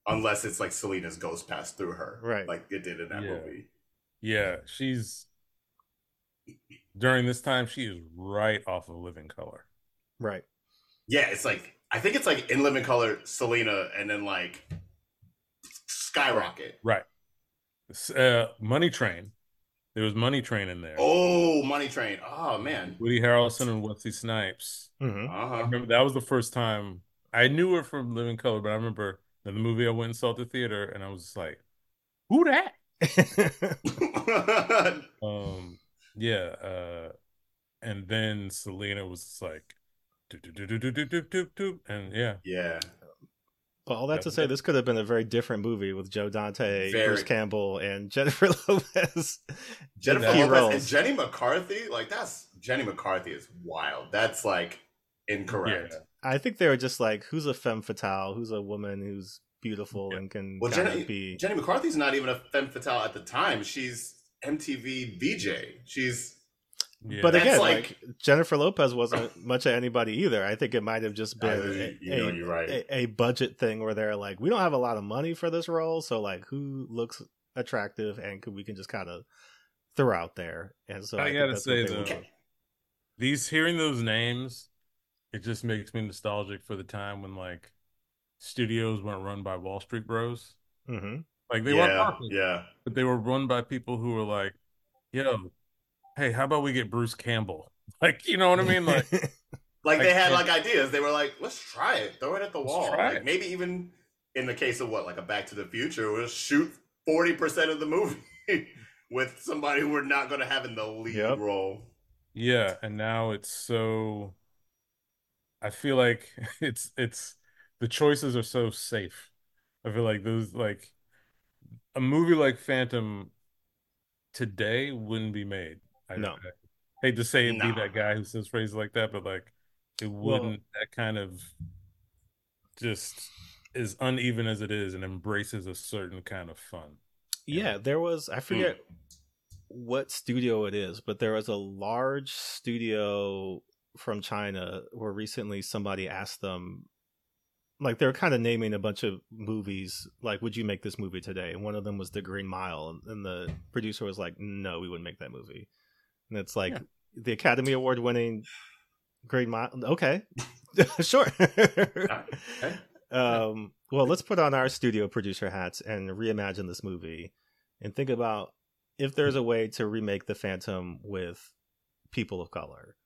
unless it's like Selena's ghost passed through her, Right. Like it did in that Yeah. movie. Yeah, she's during this time she is right off of Living Color. right, Yeah, it's like I think it's like in Living Color, Selena, and then like Skyrocket. Right. Uh, Money Train. There was Money Train in there. Oh, Money Train. Oh man. Woody Harrelson and Wesley Snipes. hmm Uh I huh. remember that was the first time I knew her from Living Color, but I remember in the movie I went and saw at the theater, and I was just like, "Who that?" Um, yeah. Uh, and then Selena was just like, and yeah, yeah. But all that to say, this could have been a very different movie with Joe Dante, Very. Bruce Campbell, and Jennifer Lopez. Jennifer Lopez roles. and Jenny McCarthy, like that's Jenny McCarthy is wild. That's like incorrect. Yeah. I think they were just like, who's a femme fatale? Who's a woman who's beautiful Yeah. and can Well, Jenny, be. Jenny McCarthy's not even a femme fatale at the time. She's MTV VJ. She's Yeah. But That's again, like- like, Jennifer Lopez wasn't much of anybody either. I think it might have just I- been you, a, you know a- you're right. a, a budget thing where they're like, we don't have a lot of money for this role, so like, who looks attractive and could, we can just kind of throw out there. And so I think gotta that's say, what they though, were these hearing those names, it just makes me nostalgic for the time when like studios weren't run by Wall Street Bros. Mhm. Like they weren't yeah, yeah. but they were run by people who were like, "Yo, hey, how about we get Bruce Campbell?" Like, you know what I mean? Like, Like I they had can't- like ideas. They were like, let's try it. Throw it at the Let's wall. try Like it. maybe even in the case of what, like a Back to the Future, we'll shoot forty percent of the movie with somebody who we're not going to have in the lead Yep. role. yeah, and now it's so. I feel like it's it's the choices are so safe. I feel like those like a movie like Phantom today wouldn't be made. I, No. I hate to say it, Nah. be that guy who says phrases like that, but like it wouldn't. that kind of just as uneven as it is, and embraces a certain kind of fun. Yeah, there was I forget what studio it is, but there was a large studio from China where recently somebody asked them like they were kind of naming a bunch of movies like would you make this movie today and one of them was the green mile and, and the producer was like no we wouldn't make that movie and it's like Yeah. the academy award winning green mile okay sure Okay. um, well, let's put on our studio producer hats and reimagine this movie and think about if there's a way to remake The Phantom with people of color.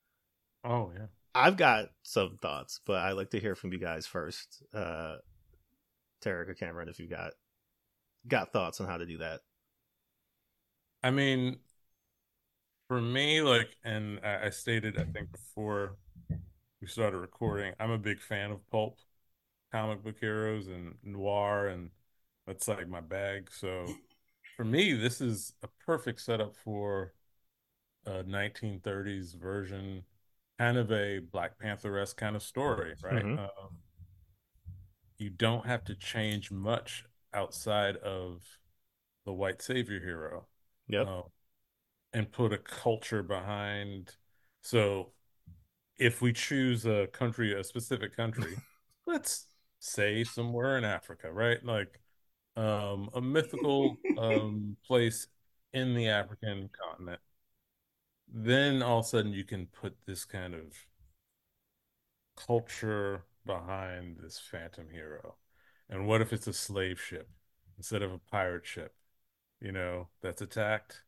Oh yeah. I've got some thoughts, but I'd like to hear from you guys first. Uh, Tarik or Cameron, if you got got thoughts on how to do that. I mean, for me, like, and I, stated, I think before we started recording, I'm a big fan of pulp comic book heroes and noir, and that's like my bag. So for me, this is a perfect setup for a 1930s version, kind of a Black Panther esque kind of story, right? Mhm. Um, you don't have to change much outside of the white savior hero Yep. uh, and put a culture behind. So, if we choose a country, a specific country, let's say somewhere in Africa, right? Like um, a mythical um, place in the African continent. Then all of a sudden, you can put this kind of culture behind this phantom hero. And what if it's a slave ship instead of a pirate ship? you know, that's attacked.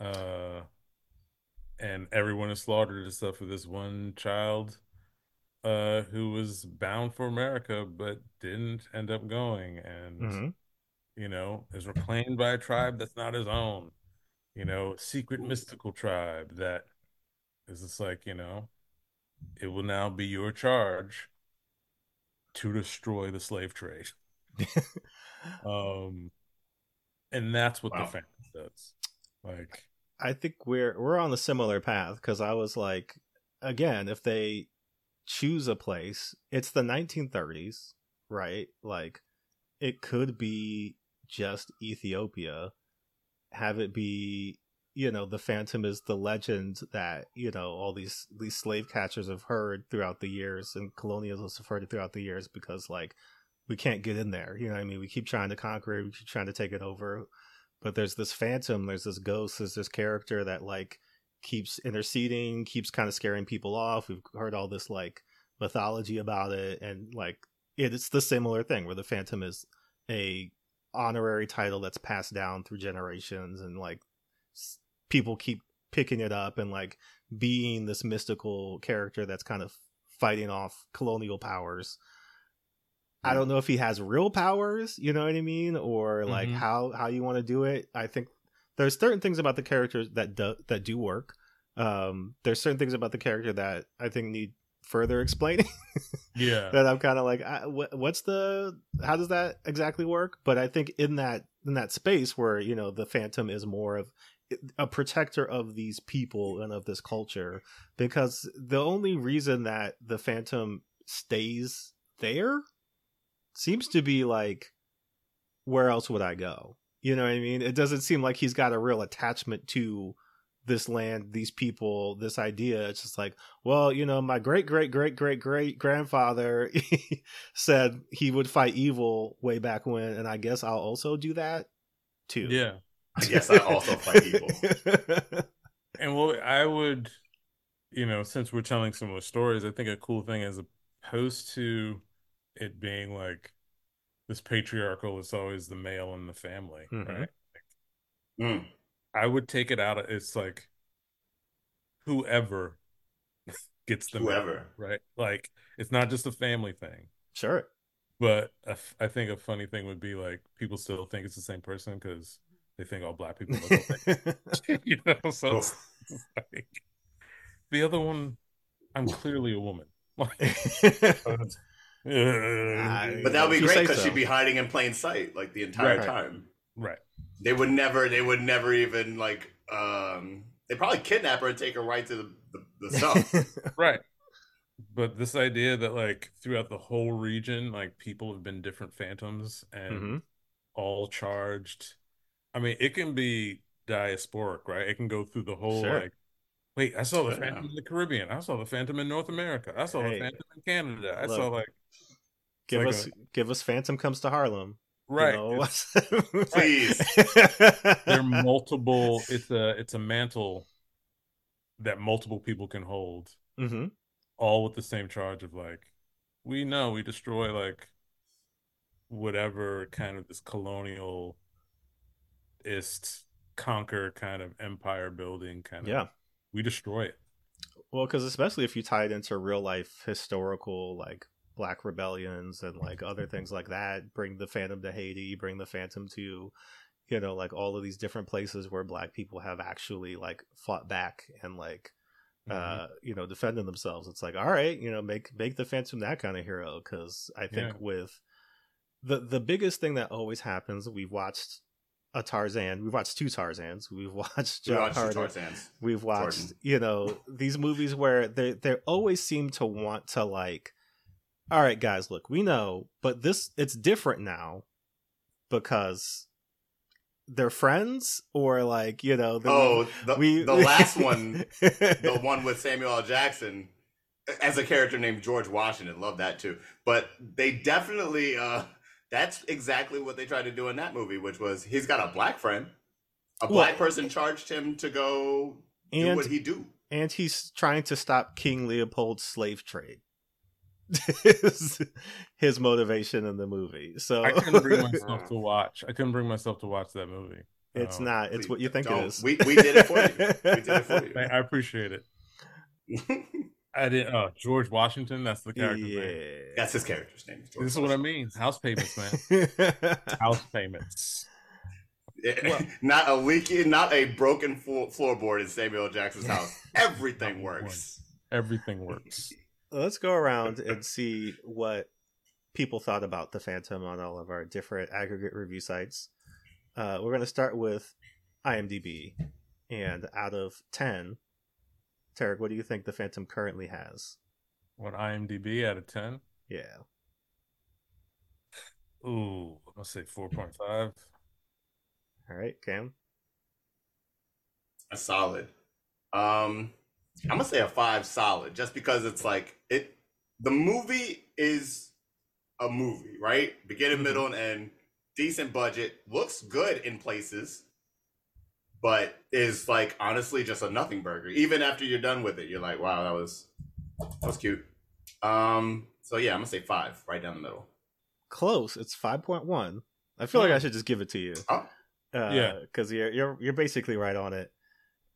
Uh, and everyone is slaughtered stuff for this one child uh who was bound for America but didn't end up going. And hmm you know is reclaimed by a tribe that's not his own. You know secret mystical tribe that is just like you know it will now be your charge to destroy the slave trade. Um and that's what Wow. the Phantom does like I think we're we're on a similar path because I was like, again, if they choose a place, it's the 1930s, right? Like, it could be just Ethiopia. Have it be, you know, the Phantom is the legend that you know all these these slave catchers have heard throughout the years and colonialists have heard it throughout the years because like we can't get in there. You know, I mean, we keep trying to conquer it, we keep trying to take it over but there's this phantom there's this ghost there's this character that like keeps interceding keeps kind of scaring people off. We've heard all this like mythology about it and like it, it's the similar thing where the phantom is a honorary title that's passed down through generations and like people keep picking it up and like being this mystical character that's kind of fighting off colonial powers I don't know if he has real powers, you know what I mean, or like Mhm. how how you want to do it. I think there's certain things about the characters that do, that do work. Um, there's certain things about the character that I think need further explaining. yeah that I'm kind of like, I, what, what's the how does that exactly work? But I think in that in that space where you know the Phantom is more of a protector of these people and of this culture, because the only reason that the Phantom stays there seems to be like, where else would I go? You know what I mean? It doesn't seem like he's got a real attachment to this land, these people, this idea. It's just like, well, you know, my great great great great great grandfather said he would fight evil way back when, and I guess I'll also do that too. Yeah. I guess I also fight evil. And well, I would, you know, since we're telling similar stories, I think a cool thing as opposed to it being like this patriarchal, it's always the male in the family, Mhm. right? Mm. I would take it out. of It's like whoever gets the mail, Whoever. right? Like it's not just a family thing. sure. But a f- I think a funny thing would be like people still think it's the same person because they think all black people look alike. you know, so it's, it's like the other one. I'm clearly a woman. Like, uh, But that would be great because so. she'd be hiding in plain sight like the entire Right. time. right. They would never. They would never even like. um They probably kidnap her and take her right to the the, the stuff. Right. But this idea that like throughout the whole region, like people have been different phantoms and Mhm. all charged. I mean, it can be diasporic, right? It can go through the whole Sure. like, wait, I saw the Yeah. phantom in the Caribbean. I saw the phantom in North America. I saw Hey, the phantom in Canada. I look, saw like give like us give us Phantom comes to Harlem. you right. know? Please. there are multiple it's a it's a mantle that multiple people can hold hmm all with the same charge of like we know we destroy like whatever kind of this colonial ist conquer kind of empire building kind of Yeah. we destroy it Well, because especially if you tie it into real life historical like black rebellions and like other things like that, bring the Phantom to Haiti, bring the Phantom to, you know, like all of these different places where black people have actually like fought back and like Mm-hmm. uh you know defending themselves it's like all right you know make make the phantom that kind of hero because i think Yeah. with the the biggest thing that always happens we've watched a tarzan we've watched two tarzans we've watched We watched carter Tarzans. we've watched Jordan. you know these movies where they they always seem to want to like all right guys look we know but this it's different now because they're friends or like you know the, Oh, the, we the last one, the one with Samuel L. Jackson as a character named George Washington. Love that too. But they definitely uh that's exactly what they tried to do in that movie, which was he's got a black friend. A black Well- person charged him to go do and what he do. and he's trying to stop King Leopold's slave trade. His, his motivation in the movie. So i couldn't bring myself to watch i couldn't bring myself to watch that movie it's Um, not. It's Please what you think don't. it is. We we did it for you. We did it for I, I appreciate it i didn't oh george washington that's the character name yeah. That's his character's name. George this is what i mean house payments man house payments Washington. not a leaky, not a broken floor, floorboard in Samuel Jackson's house. Everything works. everything works Let's go around and see what people thought about the Phantom on all of our different aggregate review sites. Uh, we're going to start with IMDb, and out of ten, Tarik, what do you think the Phantom currently has? what imdb out of 10 Yeah. Ooh, let's say 4.5. All right, Cam. A solid. Um, I'm gonna say a five solid, just because it's like it. The movie is a movie, right? Beginning, middle, and end. Decent budget. Looks good in places, but is like honestly just a nothing burger. Even after you're done with it, you're like, wow, that was that was cute. Um, so yeah, I'm gonna say five, right down the middle. Close. It's five point one. I feel like I Hmm. should just give it to you. Oh. Uh, Yeah. because you're you're you're basically right on it.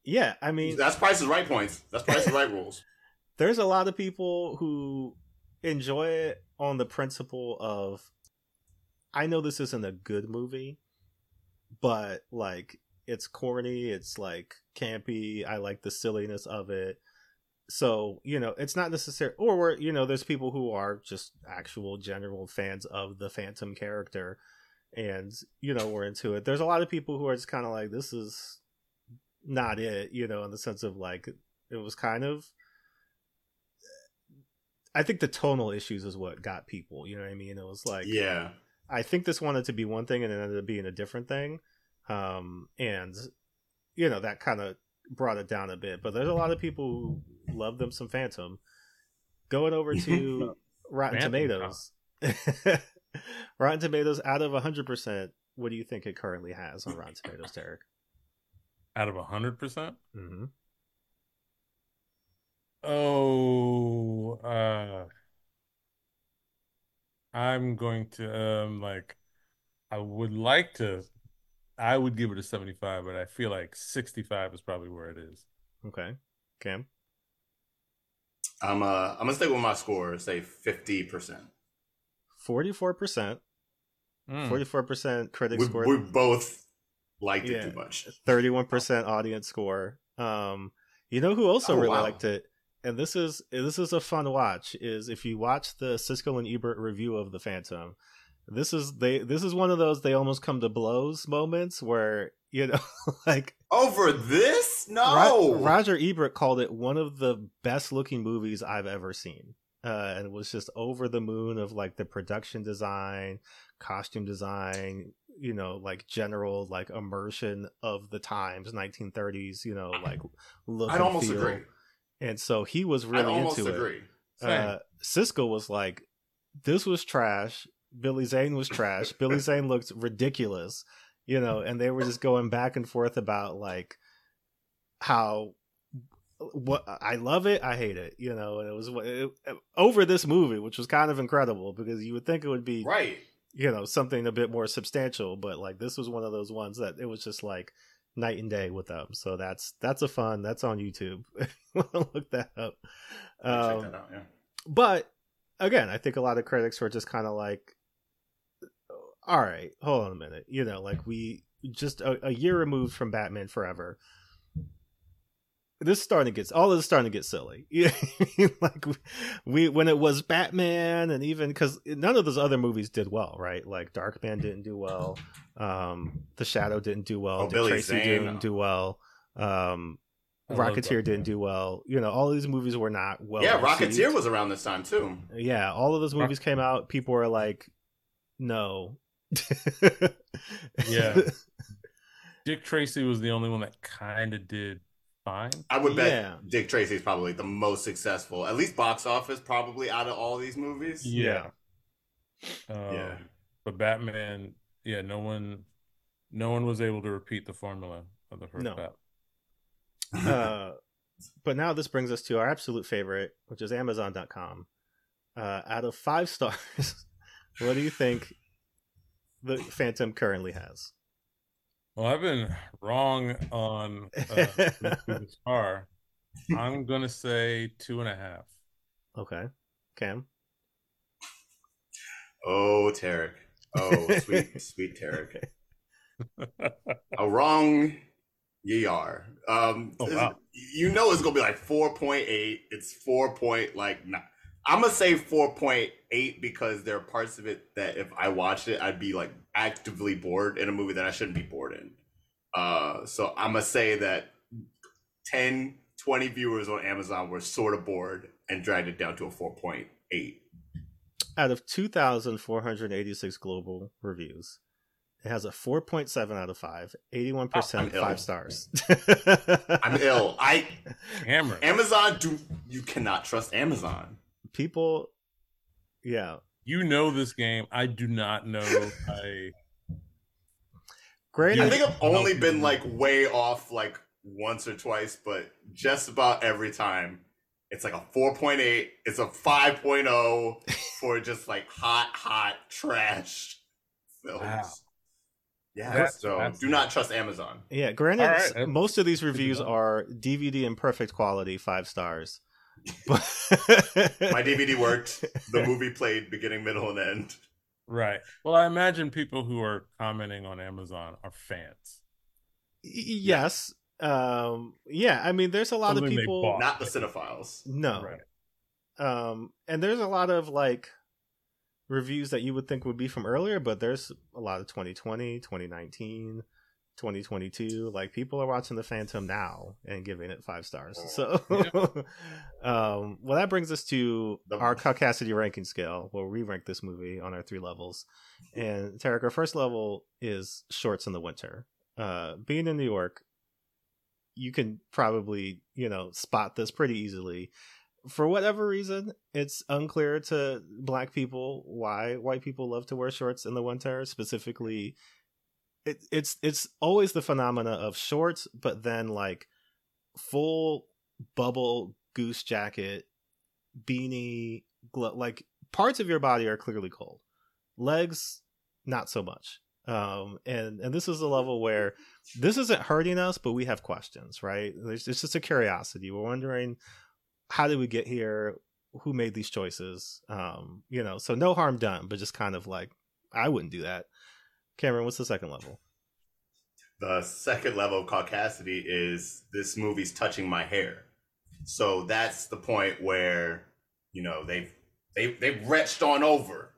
Yeah, I mean, That's Price is Right points. That's Price is Right rules. There's a lot of people who enjoy it on the principle of I know this isn't a good movie, but like it's corny, it's like campy, I like the silliness of it. So, you know, it's not necessary or you know, there's people who are just actual general fans of the Phantom character and, you know, we're into it. There's a lot of people who are just kinda like, this is not it, you know, in the sense of like it was kind of I think the tonal issues is what got people. You know what I mean? It was like, yeah, I think this wanted to be one thing and it ended up being a different thing. Um, and you know that kind of brought it down a bit. But there's a lot of people who love them some Phantom. Going over to Rotten Phantom, Tomatoes. Rotten Tomatoes out of 100%, what do you think it currently has on Rotten Tomatoes, Tarik? Out of hundred percent. Mm-hmm. Oh, uh, I'm going to um like I would like to I would give it a 75, but I feel like 65 is probably where it is. Okay. Cam? I'm uh I'm gonna stick with my score. Say fifty percent. 44%. Mm. 44% critic We, score. we both liked Yeah. it too much. 31% audience score. Um, you know who also Oh, really wow. liked it, and this is this is a fun watch. Is if you watch the Siskel and Ebert review of the Phantom, this is they this is one of those they almost come to blows moments where you know like Over this? Ro- No. Roger Ebert called it one of the best looking movies I've ever seen. Uh, and it was just over the moon of like the production design, costume design, you know, like general like immersion of the times, 1930s, you know, like look I'd and almost feel. agree. And so he was really into it. agree. Same. Uh, Siskel was like, "This was trash." Billy Zane was trash. Billy Zane looked ridiculous, you know, and they were just going back and forth about like how what I love it, I hate it, you know, and it was it, over this movie, which was kind of incredible because you would think it would be Right. you know something a bit more substantial, but like this was one of those ones that it was just like night and day with them. So that's that's a fun. That's on YouTube. Want to look that up. Check Um, that out. Yeah. but again, I think a lot of critics were just kind of like, "All right, hold on a minute," you know, like we just a, a year removed from Batman Forever. This is starting to get all this is starting to get silly. Like we when it was Batman, and even because none of those other movies did well, right? Like Darkman didn't do well, um, The Shadow didn't do well, Oh, Billy Tracy Zane. didn't do well, um, Rocketeer didn't do well. You know, all these movies were not well. yeah, received. Rocketeer was around this time too. Yeah, all of those movies came out. People were like, "No." Yeah. Dick Tracy was the only one that kind of did fine. I would bet Yeah. Dick Tracy's probably the most successful, at least box office, probably out of all these movies. Yeah. Um, Yeah. But Batman, yeah, no one, no one was able to repeat the formula of the first No. Bat. uh, but now this brings us to our absolute favorite, which is Amazon.com. Uh, out of five stars, what do you think the Phantom currently has? Well, I've been wrong on uh, this car. I'm gonna say two and a half. Okay, Cam. Oh, Tarik. Oh, sweet, sweet Tarik. How wrong ye are. Um, Oh, wow. You know it's gonna be like four point eight. It's four point like. Nah. I'm gonna say four point eight because there are parts of it that if I watched it, I'd be like actively bored in a movie that I shouldn't be bored in. Uh, so I'm gonna say that 10, 20 viewers on Amazon were sort of bored and dragged it down to a four point eight. Out of 2,486 global reviews, it has a 4.7 out of 5, 81% Oh, 5 stars. I'm ill. I Hammer. Amazon do you cannot trust Amazon. People, yeah. You know this game. I do not know. I Granted, I think I've only No. been like way off like once or twice, but just about every time it's like a 4.8, it's a 5.0 for just like hot, hot trash films. Wow. Yeah, That's- so that's- do not trust Amazon. Yeah, granted, All right, s- that's most of these reviews are DVD in perfect quality, five stars. But My DVD worked. The movie played beginning, middle, and end. right. Well, I imagine people who are commenting on Amazon are fans. Yes, um, yeah. I mean, there's a lot Something of people. bought. Not the cinephiles. No, Right. um, and there's a lot of like reviews that you would think would be from earlier, but there's a lot of 2020, 2019. 2022. Like people are watching The Phantom now and giving it five stars. So, um, well, that brings us to our Caucasity ranking scale, where we rank this movie on our three levels. And Tarik, our first level is shorts in the winter. Uh, being in New York, you can probably you know spot this pretty easily. For whatever reason, it's unclear to black people why white people love to wear shorts in the winter. Specifically, it, it's it's always the phenomena of shorts, but then like full bubble goose jacket, beanie, glo- like parts of your body are clearly cold. Legs, not so much. Um, and and this is a level where this isn't hurting us, but we have questions, right? There's it's just a curiosity. We're wondering how did we get here? Who made these choices? Um, you know, so no harm done, but just kind of like I wouldn't do that. Cameron, what's the second level? The second level of caucasity is this movie's touching my hair. So that's the point where, you know, they've they they've reached on over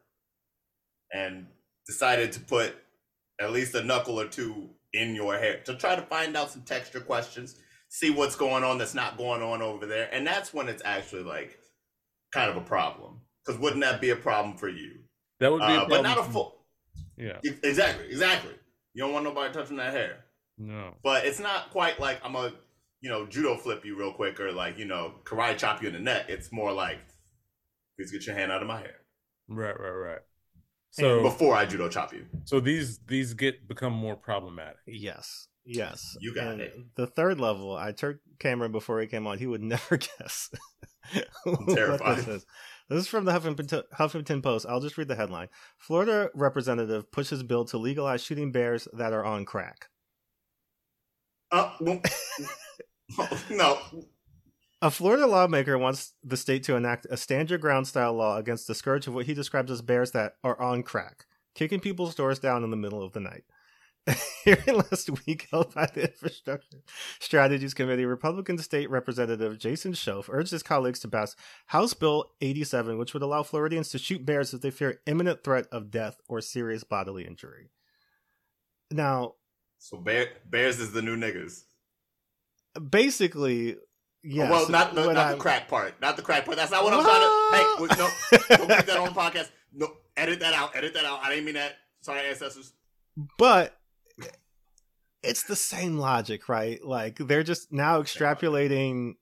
and decided to put at least a knuckle or two in your hair to try to find out some texture questions, see what's going on that's not going on over there. And that's when it's actually like kind of a problem. Because wouldn't that be a problem for you? That would be, a Uh, but problem not a full. Yeah, Exactly, exactly. You don't want nobody touching that hair. no. But it's not quite like I'm a, you know, judo flip you real quick or like, you know, karate chop you in the neck. It's more like, please get your hand out of my hair Right, right, right. So, before I judo chop you. so these these get become more problematic. Yes. Yes. You got And it. The third level, I turned Cameron before he came on. He would never guess. what terrified. This is. From the Huffington, Huffington Post. I'll just read the headline. Florida representative pushes bill to legalize shooting bears that are on crack. Uh, well, no, A Florida lawmaker wants the state to enact a stand your ground style law against the scourge of what he describes as bears that are on crack, kicking people's doors down in the middle of the night. Hearing last week held by the Infrastructure Strategies Committee, Republican State Representative Jason Shoaf urged his colleagues to pass House Bill 87, which would allow Floridians to shoot bears if they fear imminent threat of death or serious bodily injury. Now, so bear, bears is the new niggas. basically, yeah. well, not the, not I- the crack part. Not the crack part. That's not what I'm trying to. Hey, no, don't put that on the podcast. No, edit that out. Edit that out. I didn't mean that. Sorry, ancestors. but it's the same logic, right? Like they're just now extrapolating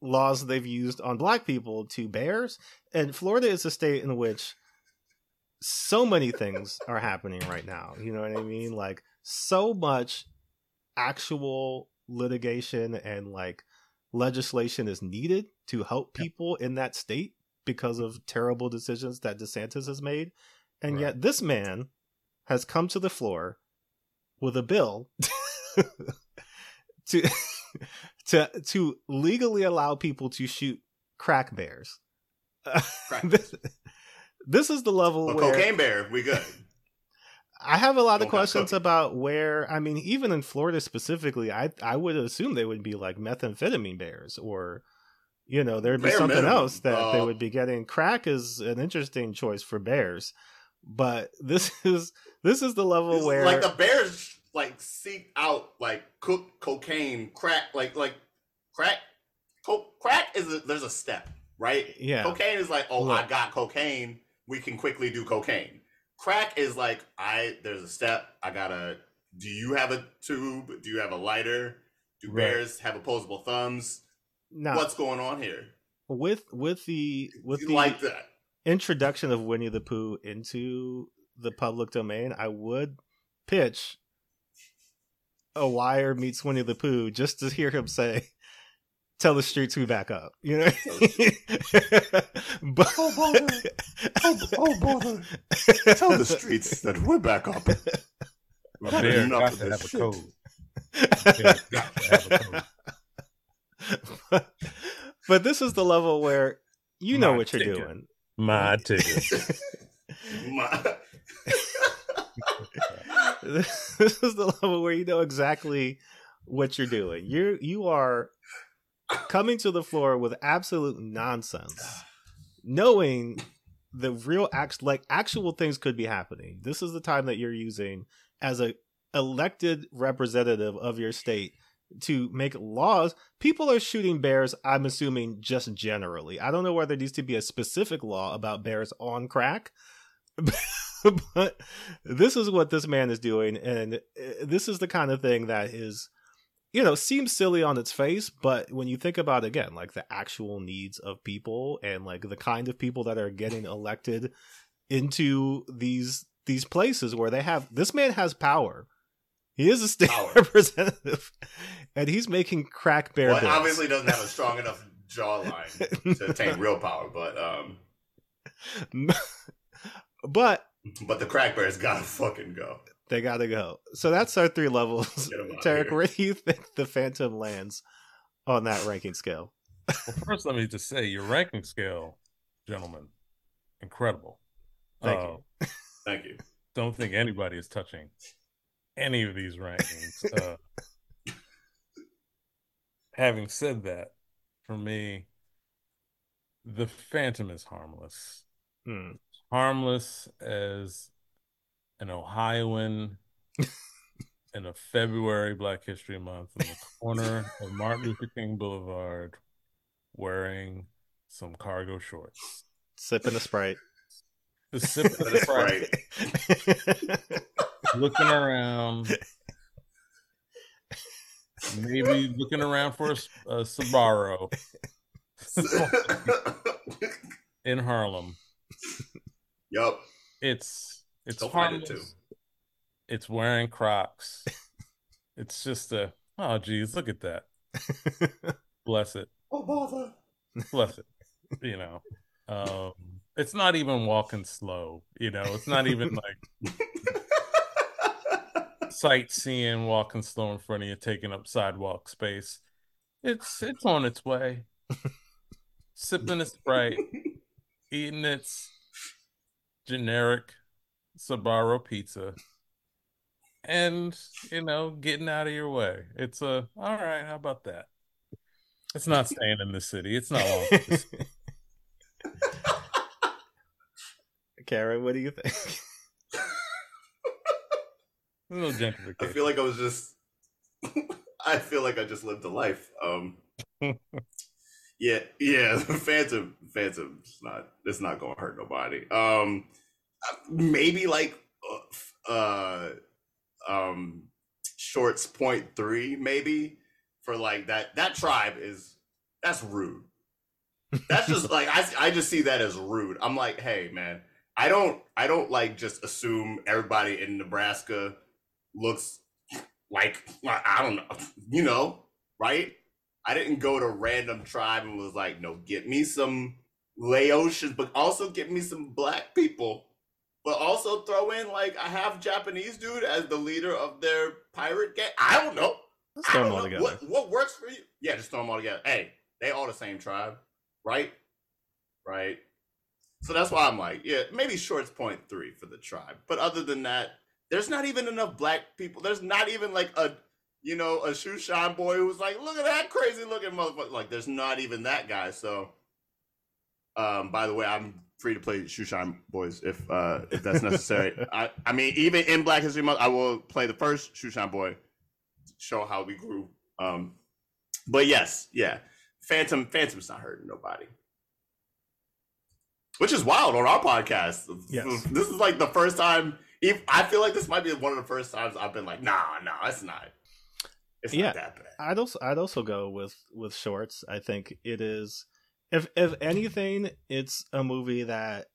laws they've used on black people to bears. And Florida is a state in which so many things are happening right now. You know what I mean? Like so much actual litigation and like legislation is needed to help people in that state because of terrible decisions that DeSantis has made. And Right. yet this man has come to the floor with a bill to to to legally allow people to shoot crack bears. Crack this, this is the level But where cocaine bear, we good. I have a lot of Don't have questions about where I mean, even in Florida specifically, I I would assume they would be like methamphetamine bears or you know, there'd be Bare something minimum. else that they Uh, would be getting. Crack is an interesting choice for bears. But this is this is the level It's where like the bears like seek out like cook cocaine, crack, like like crack. Co- crack is a, there's a step, right? Yeah. Cocaine is like, oh, I got cocaine. We can quickly do cocaine. Crack is like, I there's a step. I gotta. Do you have a tube? Do you have a lighter? Do Right. bears have opposable thumbs? now What's going on here? with with the with the like that? Introduction of Winnie the Pooh into the public domain, I would pitch a Wire meets Winnie the Pooh just to hear him say, "Tell the streets we back up." You know, oh, but Oh, bother. Oh, oh, bother. Tell the streets that we're back up. A bear Enough got of to this have a shit. code. Got to have a code. but, but this is the level where you know My what you're ticket. doing. My ticket. My- this is the level where you know exactly what you're doing. You you are coming to the floor with absolute nonsense, knowing the real act like actual things could be happening. This is the time that you're using as a elected representative of your state to make laws. People are shooting bears, I'm assuming just generally. I don't know whether there needs to be a specific law about bears on crack. but this is what this man is doing and uh, this is the kind of thing that is you know seems silly on its face but when you think about again like the actual needs of people and like the kind of people that are getting elected into these these places where they have this man has power he is a state Power. representative and he's making crack bear Well, bills. obviously doesn't have a strong enough jawline to attain real power, but um, but but the crack bears gotta fucking go. they gotta go so that's our three levels Get 'em outta Tarik where do you think the phantom lands on that ranking scale Well, first, let me just say your ranking scale, gentlemen, incredible. Thank Uh, you. Thank you. Don't think anybody is touching any of these rankings. Uh, having said that, for me, the Phantom is harmless. Hmm. Harmless as an Ohioan in a February Black History Month in the corner of Martin Luther King Boulevard wearing some cargo shorts. sipping a sprite Just sipping is Sprite. Looking around, maybe looking around for a Sbarro in Harlem. yup. It's it's find it, harmless. It's wearing Crocs. It's just a oh geez, look at that. Bless it, Oh bother. bless it. You know, um, it's not even walking slow. You know, it's not even like sightseeing, walking slow in front of you, taking up sidewalk space. It's it's on its way. Sipping its Sprite, eating its generic Sbarro pizza, and you know, getting out of your way. It's a all right. How about that? It's not staying in the city. It's not long. for. Karen, what do you think? There's no I feel like I was just. I feel like I just lived a life. Um. yeah, yeah. Phantom, Phantom. It's not. It's not gonna hurt nobody. Um. Maybe like, uh, uh um, shorts point three. Maybe for like that. That tribe is. That's rude. That's just like I. I just see that as rude. I'm like, hey man. I don't. I don't like just assume everybody in Nebraska looks like I don't know, you know, right? I didn't go to random tribe and was like, no, get me some Laotians, but also get me some black people, but also throw in like a half Japanese dude as the leader of their pirate gang. I don't know. Let's throw them all know. together. What what works for you? Yeah, just throw them all together. Hey, they all the same tribe, right? Right. So that's why I'm like, yeah, maybe shorts point three for the tribe. But other than that, there's not even enough black people. There's not even like a, you know, a shoe shine boy who's like, look at that crazy looking motherfucker. Like, there's not even that guy. So, um, by the way, I'm free to play shoe shine boys if uh if that's necessary. I I mean, even in Black History Month, I will play the first shoe shine boy, show how we grew. Um, but yes, yeah, Phantom Phantom's not hurting nobody which is wild on our podcast. Yes. This is like the first time. If I feel like this might be one of the first times I've been like, nah, nah, it's not. It's Yeah. not that bad. I'd also I'd also go with with shorts. I think it is if if anything, it's a movie that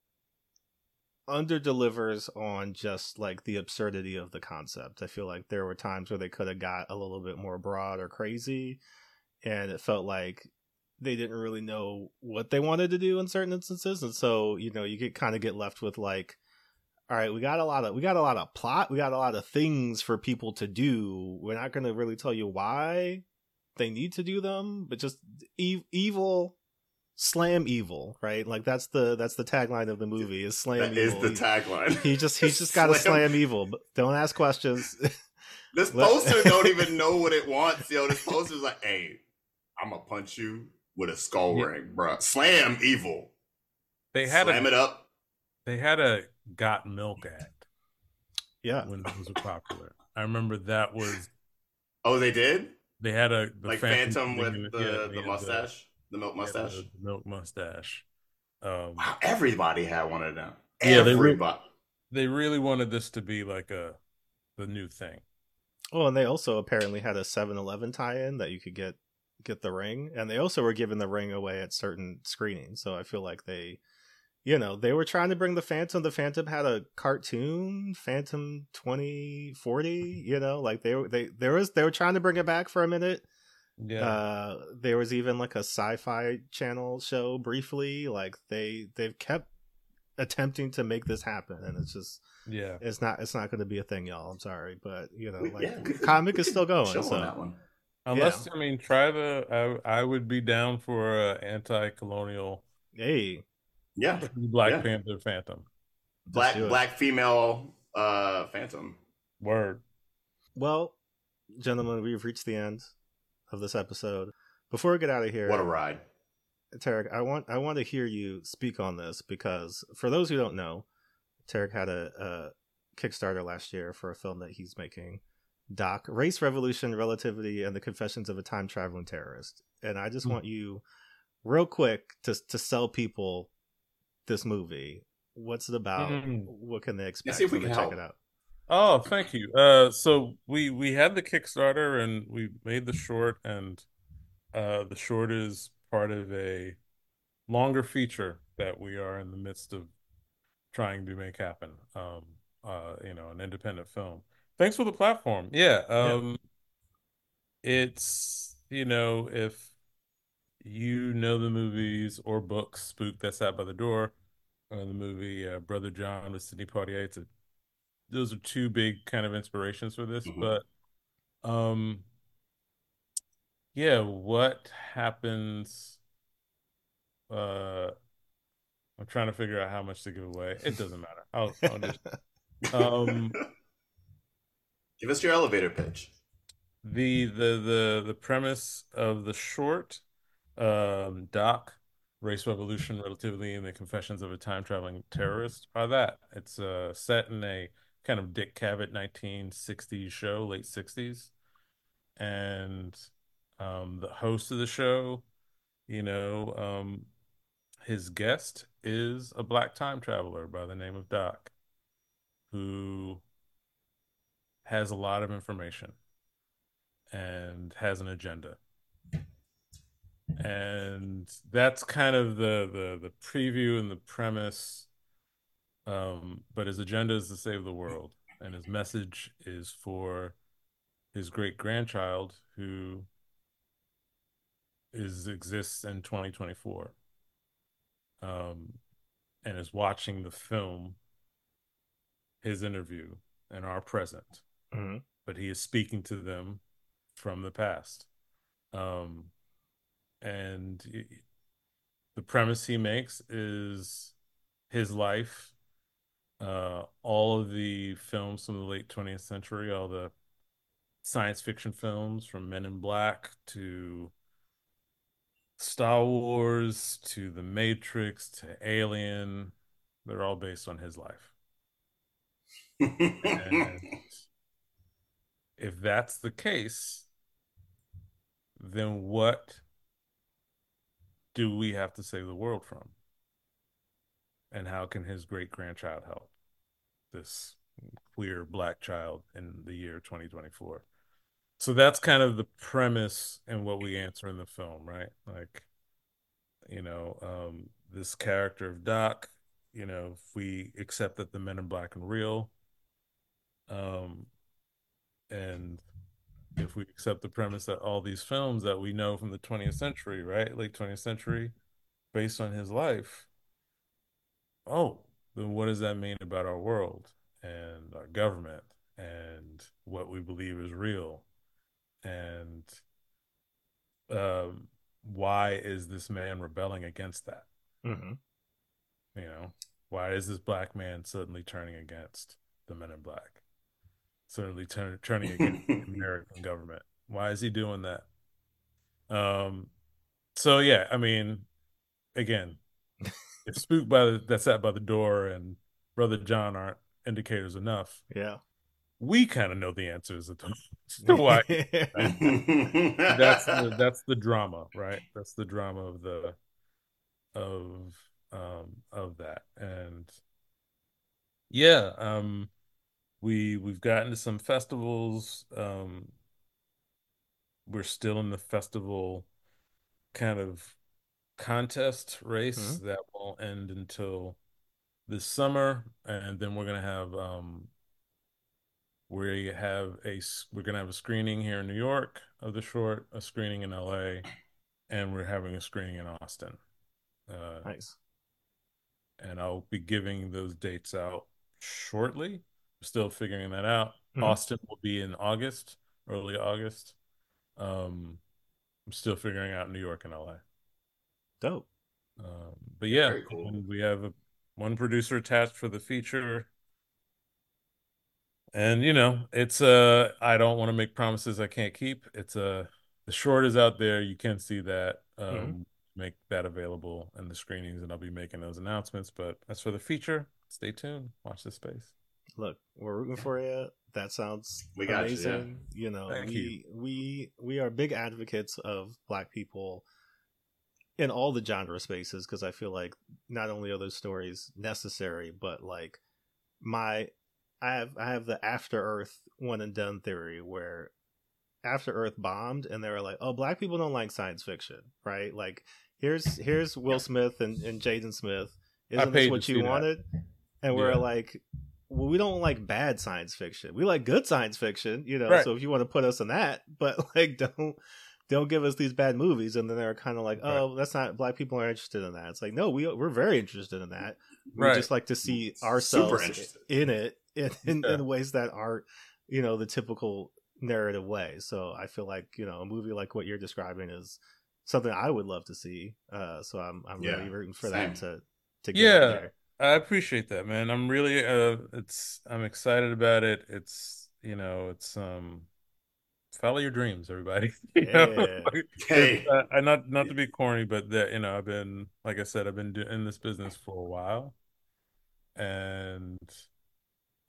under delivers on just like the absurdity of the concept. I feel like there were times where they could have got a little bit more broad or crazy and it felt like they didn't really know what they wanted to do in certain instances and so, you know, you get kind of get left with like all right, we got a lot of we got a lot of plot, we got a lot of things for people to do. We're not going to really tell you why they need to do them, but just e- evil slam evil, right? Like that's the that's the tagline of the movie is slam That is evil. the tagline. he just he's just got to Slam- slam evil, but don't ask questions. This poster don't even know what it wants. Yo, this poster's like, hey, I'm gonna punch you with a skull Yeah. ring, bro. Slam evil. They had Slam a it up. they had a Got Milk act yeah. when those were popular. I remember that was Oh, they did they had a the like Phantom, thing with in the Yeah, they the mustache, the milk mustache. the, the milk mustache. Um, Wow, everybody had one of them. Yeah, they re- they really wanted this to be like a the new thing. Oh, and they also apparently had a 7-Eleven tie-in that you could get get the ring, and they also were giving the ring away at certain screenings. So I feel like they, you know, they were trying to bring the Phantom. The Phantom had a cartoon, Phantom twenty forty. You know, like they were they there was they were trying to bring it back for a minute. Yeah, Uh, there was even like a sci-fi channel show briefly. Like they they've kept attempting to make this happen, and it's just yeah. it's not it's not going to be a thing, y'all. I'm sorry, but you know, like yeah, comic is still going. Show so. on that one. Unless I mean, try the. I I would be down for a anti-colonial Hey, Yeah, Black Yeah. Panther Phantom. black black female uh Phantom. Word. well, gentlemen, we've reached the end of this episode. Before we get out of here, What a ride! Tarik, I want I want to hear you speak on this because for those who don't know, Tarik had a, a Kickstarter last year for a film that he's making, Doc: Race Revolution, Relativity, and the Confessions of a Time Traveling Terrorist. And I just Hmm. want you, real quick, to to sell people this movie. What's it about? Mm. What can they expect see if we when they can check help. it out? Oh, thank you. Uh, so we we had the Kickstarter and we made the short, and uh, the short is part of a longer feature that we are in the midst of trying to make happen. Um, uh, you know, an independent film. Thanks for the platform. Yeah. Um, it's you know if you know the movies or books, Spook That Sat by the Door, or the movie uh, Brother John with Sidney Poitier. It's a those are two big kind of inspirations for this Mhm. but um yeah what happens uh i'm trying to figure out how much to give away it doesn't matter i'll, I'll just um Give us your elevator pitch. the the the the premise of the short um doc race revolution relatively and the confessions of a time traveling terrorist are that it's uh set in a kind of dick cavett 1960s show late 60s and um the host of the show you know um his guest is a black time traveler by the name of doc who has a lot of information and has an agenda. And that's kind of the the the preview and the premise. Um, but his agenda is to save the world, and his message is for his great grandchild who is exists in 2024 um, and is watching the film his interview and our present Mhm. but he is speaking to them from the past. Um, and the premise he makes is his life, uh, all of the films from the late 20th century, all the science fiction films from Men in Black to Star Wars to The Matrix to Alien, they're all based on his life. If that's the case, then what do we have to save the world from? And how can his great grandchild help this queer black child in the year 2024? So that's kind of the premise and what we answer in the film, right? Like, you know, um, this character of Doc, you know, if we accept that the men in black and real, um, and if we accept the premise that all these films that we know from the 20th century, right, late 20th century, based on his life, oh, then what does that mean about our world and our government and what we believe is real? And um, why is this man rebelling against that? Mhm. You know, why is this black man suddenly turning against the men in black? Suddenly turn, turning against the American government. Why is he doing that? Um, so yeah, I mean, again, if Spook by the, that sat by the door and Brother John aren't indicators enough, Yeah. we kind of know the answers to why. that's the, that's the drama, right? That's the drama of the of um of that, and yeah, um, we we've gotten to some festivals. Um, we're still in the festival kind of contest race Mhm. that won't end until this summer, and then we're gonna have um we have a we're gonna have a screening here in New York of the short, a screening in LA, and we're having a screening in Austin. Uh, nice. and I'll be giving those dates out shortly. Still figuring that out. Mhm. Austin will be in August, early August. Um, I'm still figuring out New York and LA. Dope. Um, but yeah, Very cool. we have a, one producer attached for the feature. And you know, it's uh I don't want to make promises I can't keep. It's a the short is out there. You can see that. Um Mhm. make that available in the screenings and I'll be making those announcements. But as for the feature, stay tuned. Watch this space. Look, we're rooting for you. That sounds We got you, amazing. You, know, Thank we you. we we are big advocates of black people in all the genre spaces because I feel like not only are those stories necessary, but like my I have I have the After Earth one and done theory where After Earth bombed and they were like, oh, black people don't like science fiction, right? Like here's here's Will Smith and, and Jaden Smith. Isn't this what see you that. wanted? And we're Yeah. like, well, we don't like bad science fiction. We like good science fiction, you know. Right. So if you want to put us in that, but like don't don't give us these bad movies, and then they're kind of like, oh, that's not black people are interested in that. It's like, no, we we're very interested in that. We Right. just like to see ourselves in it in, in, Yeah. in ways that aren't, you know, the typical narrative way. So I feel like you know a movie like what you're describing is something I would love to see. Uh, so I'm I'm Yeah, really rooting for same. that to to get Yeah. there. I appreciate that, man. I'm really uh it's I'm excited about it. It's you know, it's um follow your dreams, everybody. You? Yeah. Like, Hey, uh, I not not to be corny, but that you know, I've been like I said, I've been in this business for a while, and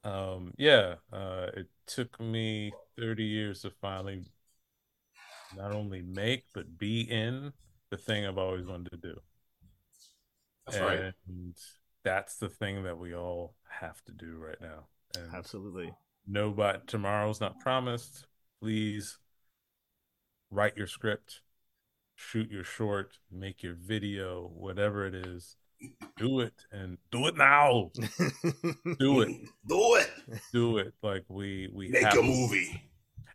um, yeah, uh, it took me 30 years to finally not only make but be in the thing I've always wanted to do, that's right. And that's the thing that we all have to do right now. And Absolutely. but tomorrow's not promised. Please write your script, shoot your short, make your video, whatever it is. Do it and do it now. Do it. Do it. Do it. Like we we Make have a movie.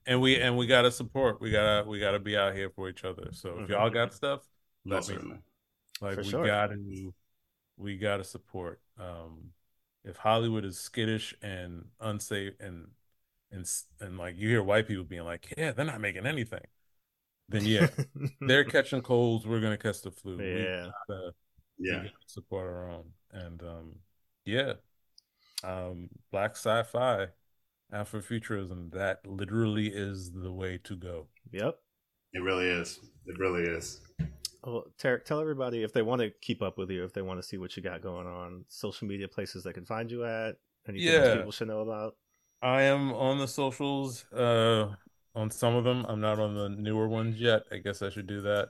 and we and we gotta support. We gotta we gotta be out here for each other. So if y'all mm-hmm. got stuff, let Most me certainly. like For we sure. gotta we gotta support. Um if Hollywood is skittish and unsafe and and and like you hear white people being like, yeah, they're not making anything, then yeah, they're catching colds. We're gonna catch the flu. We yeah. gotta, Yeah. gotta support our own. And um, yeah, um, black sci-fi, Afrofuturism. That literally is the way to go. Yep. It really is. It really is. Well, Tarik, tell everybody if they want to keep up with you, if they want to see what you got going on, social media places they can find you at, anything Yeah. people should know about. I am on the socials. Uh, on some of them, I'm not on the newer ones yet. I guess I should do that.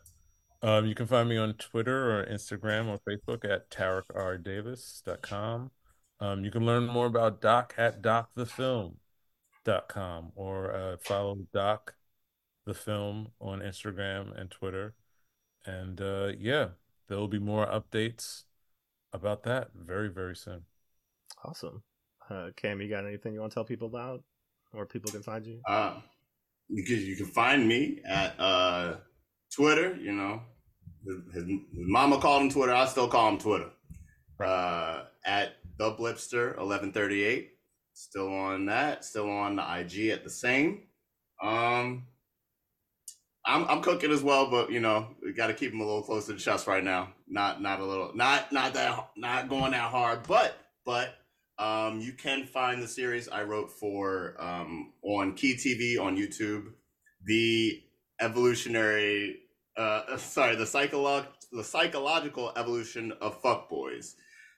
Um, you can find me on Twitter or Instagram or Facebook at tarikRdavis.com. Um, you can learn more about Doc at docthefilm.com or uh, follow Doc the Film on Instagram and Twitter. And uh, yeah, there will be more updates about that very, very soon. Awesome. Uh, Cam, you got anything you want to tell people about, where people can find you? Uh, you can you can find me at uh, Twitter. You know, his, his, his mama called him Twitter. I still call him Twitter. Uh, at the Blipster eleven thirty eight. Still on that. Still on the IG at the same. Um, I'm I'm cooking as well, but you know we got to keep them a little close to the chest right now. Not not a little not not that not going that hard, but but um, you can find the series I wrote for um, on Key TV on YouTube. The evolutionary, uh, sorry, the psycholo- the psychological evolution of fuckboys.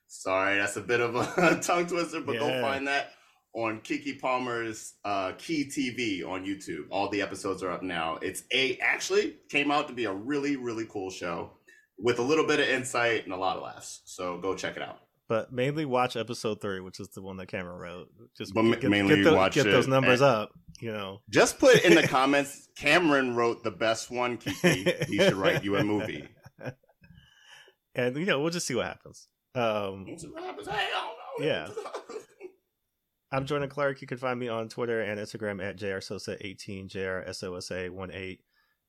Sorry, that's a bit of a tongue twister, but go Yeah. find that on Keke Palmer's uh, Key TV on YouTube. All the episodes are up now. It's a actually came out to be a really really cool show with a little bit of insight and a lot of laughs. So go check it out. But mainly watch episode three, which is the one that Cameron wrote. Just But get, mainly get, the- watch get those numbers up. You know, Just put in the comments. Cameron wrote the best one. Kiki, he should write you a movie. and you know we'll just see what happens. Um, Yeah. I'm Jordan Clark. You can find me on Twitter and Instagram at jrsosa18, jrsosa18.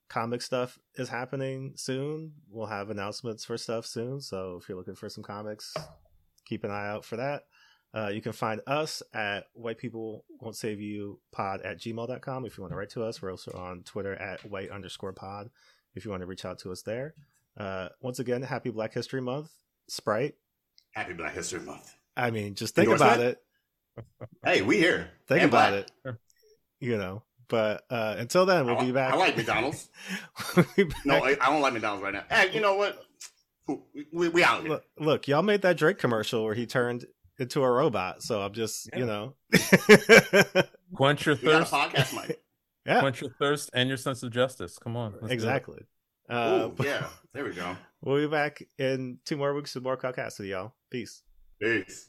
Comic stuff is happening soon. We'll have announcements for stuff soon. So if you're looking for some comics, keep an eye out for that. Uh, you can find us at white people won't save you pod at gmail.com if you want to write to us. We're also on Twitter at white underscore pod if you want to reach out to us there. Uh, once again, happy Black History Month. Sprite. Happy Black History Month. I mean, just think about Endorsement? it. Hey, we here. think And about black. it you know but uh until then we'll I, be back I like McDonald's. We'll. No, I, I don't like McDonald's right now. Hey, you know what? We, we out here. look, look y'all made that drake commercial where he turned into a robot so i'm just you know Quench your We got a thirst. podcast mic. yeah Quench your thirst and your sense of justice. Come on. let's do it. exactly uh Ooh, yeah, there we go. we'll be back in two more weeks with more Caucasity, y'all peace Peace.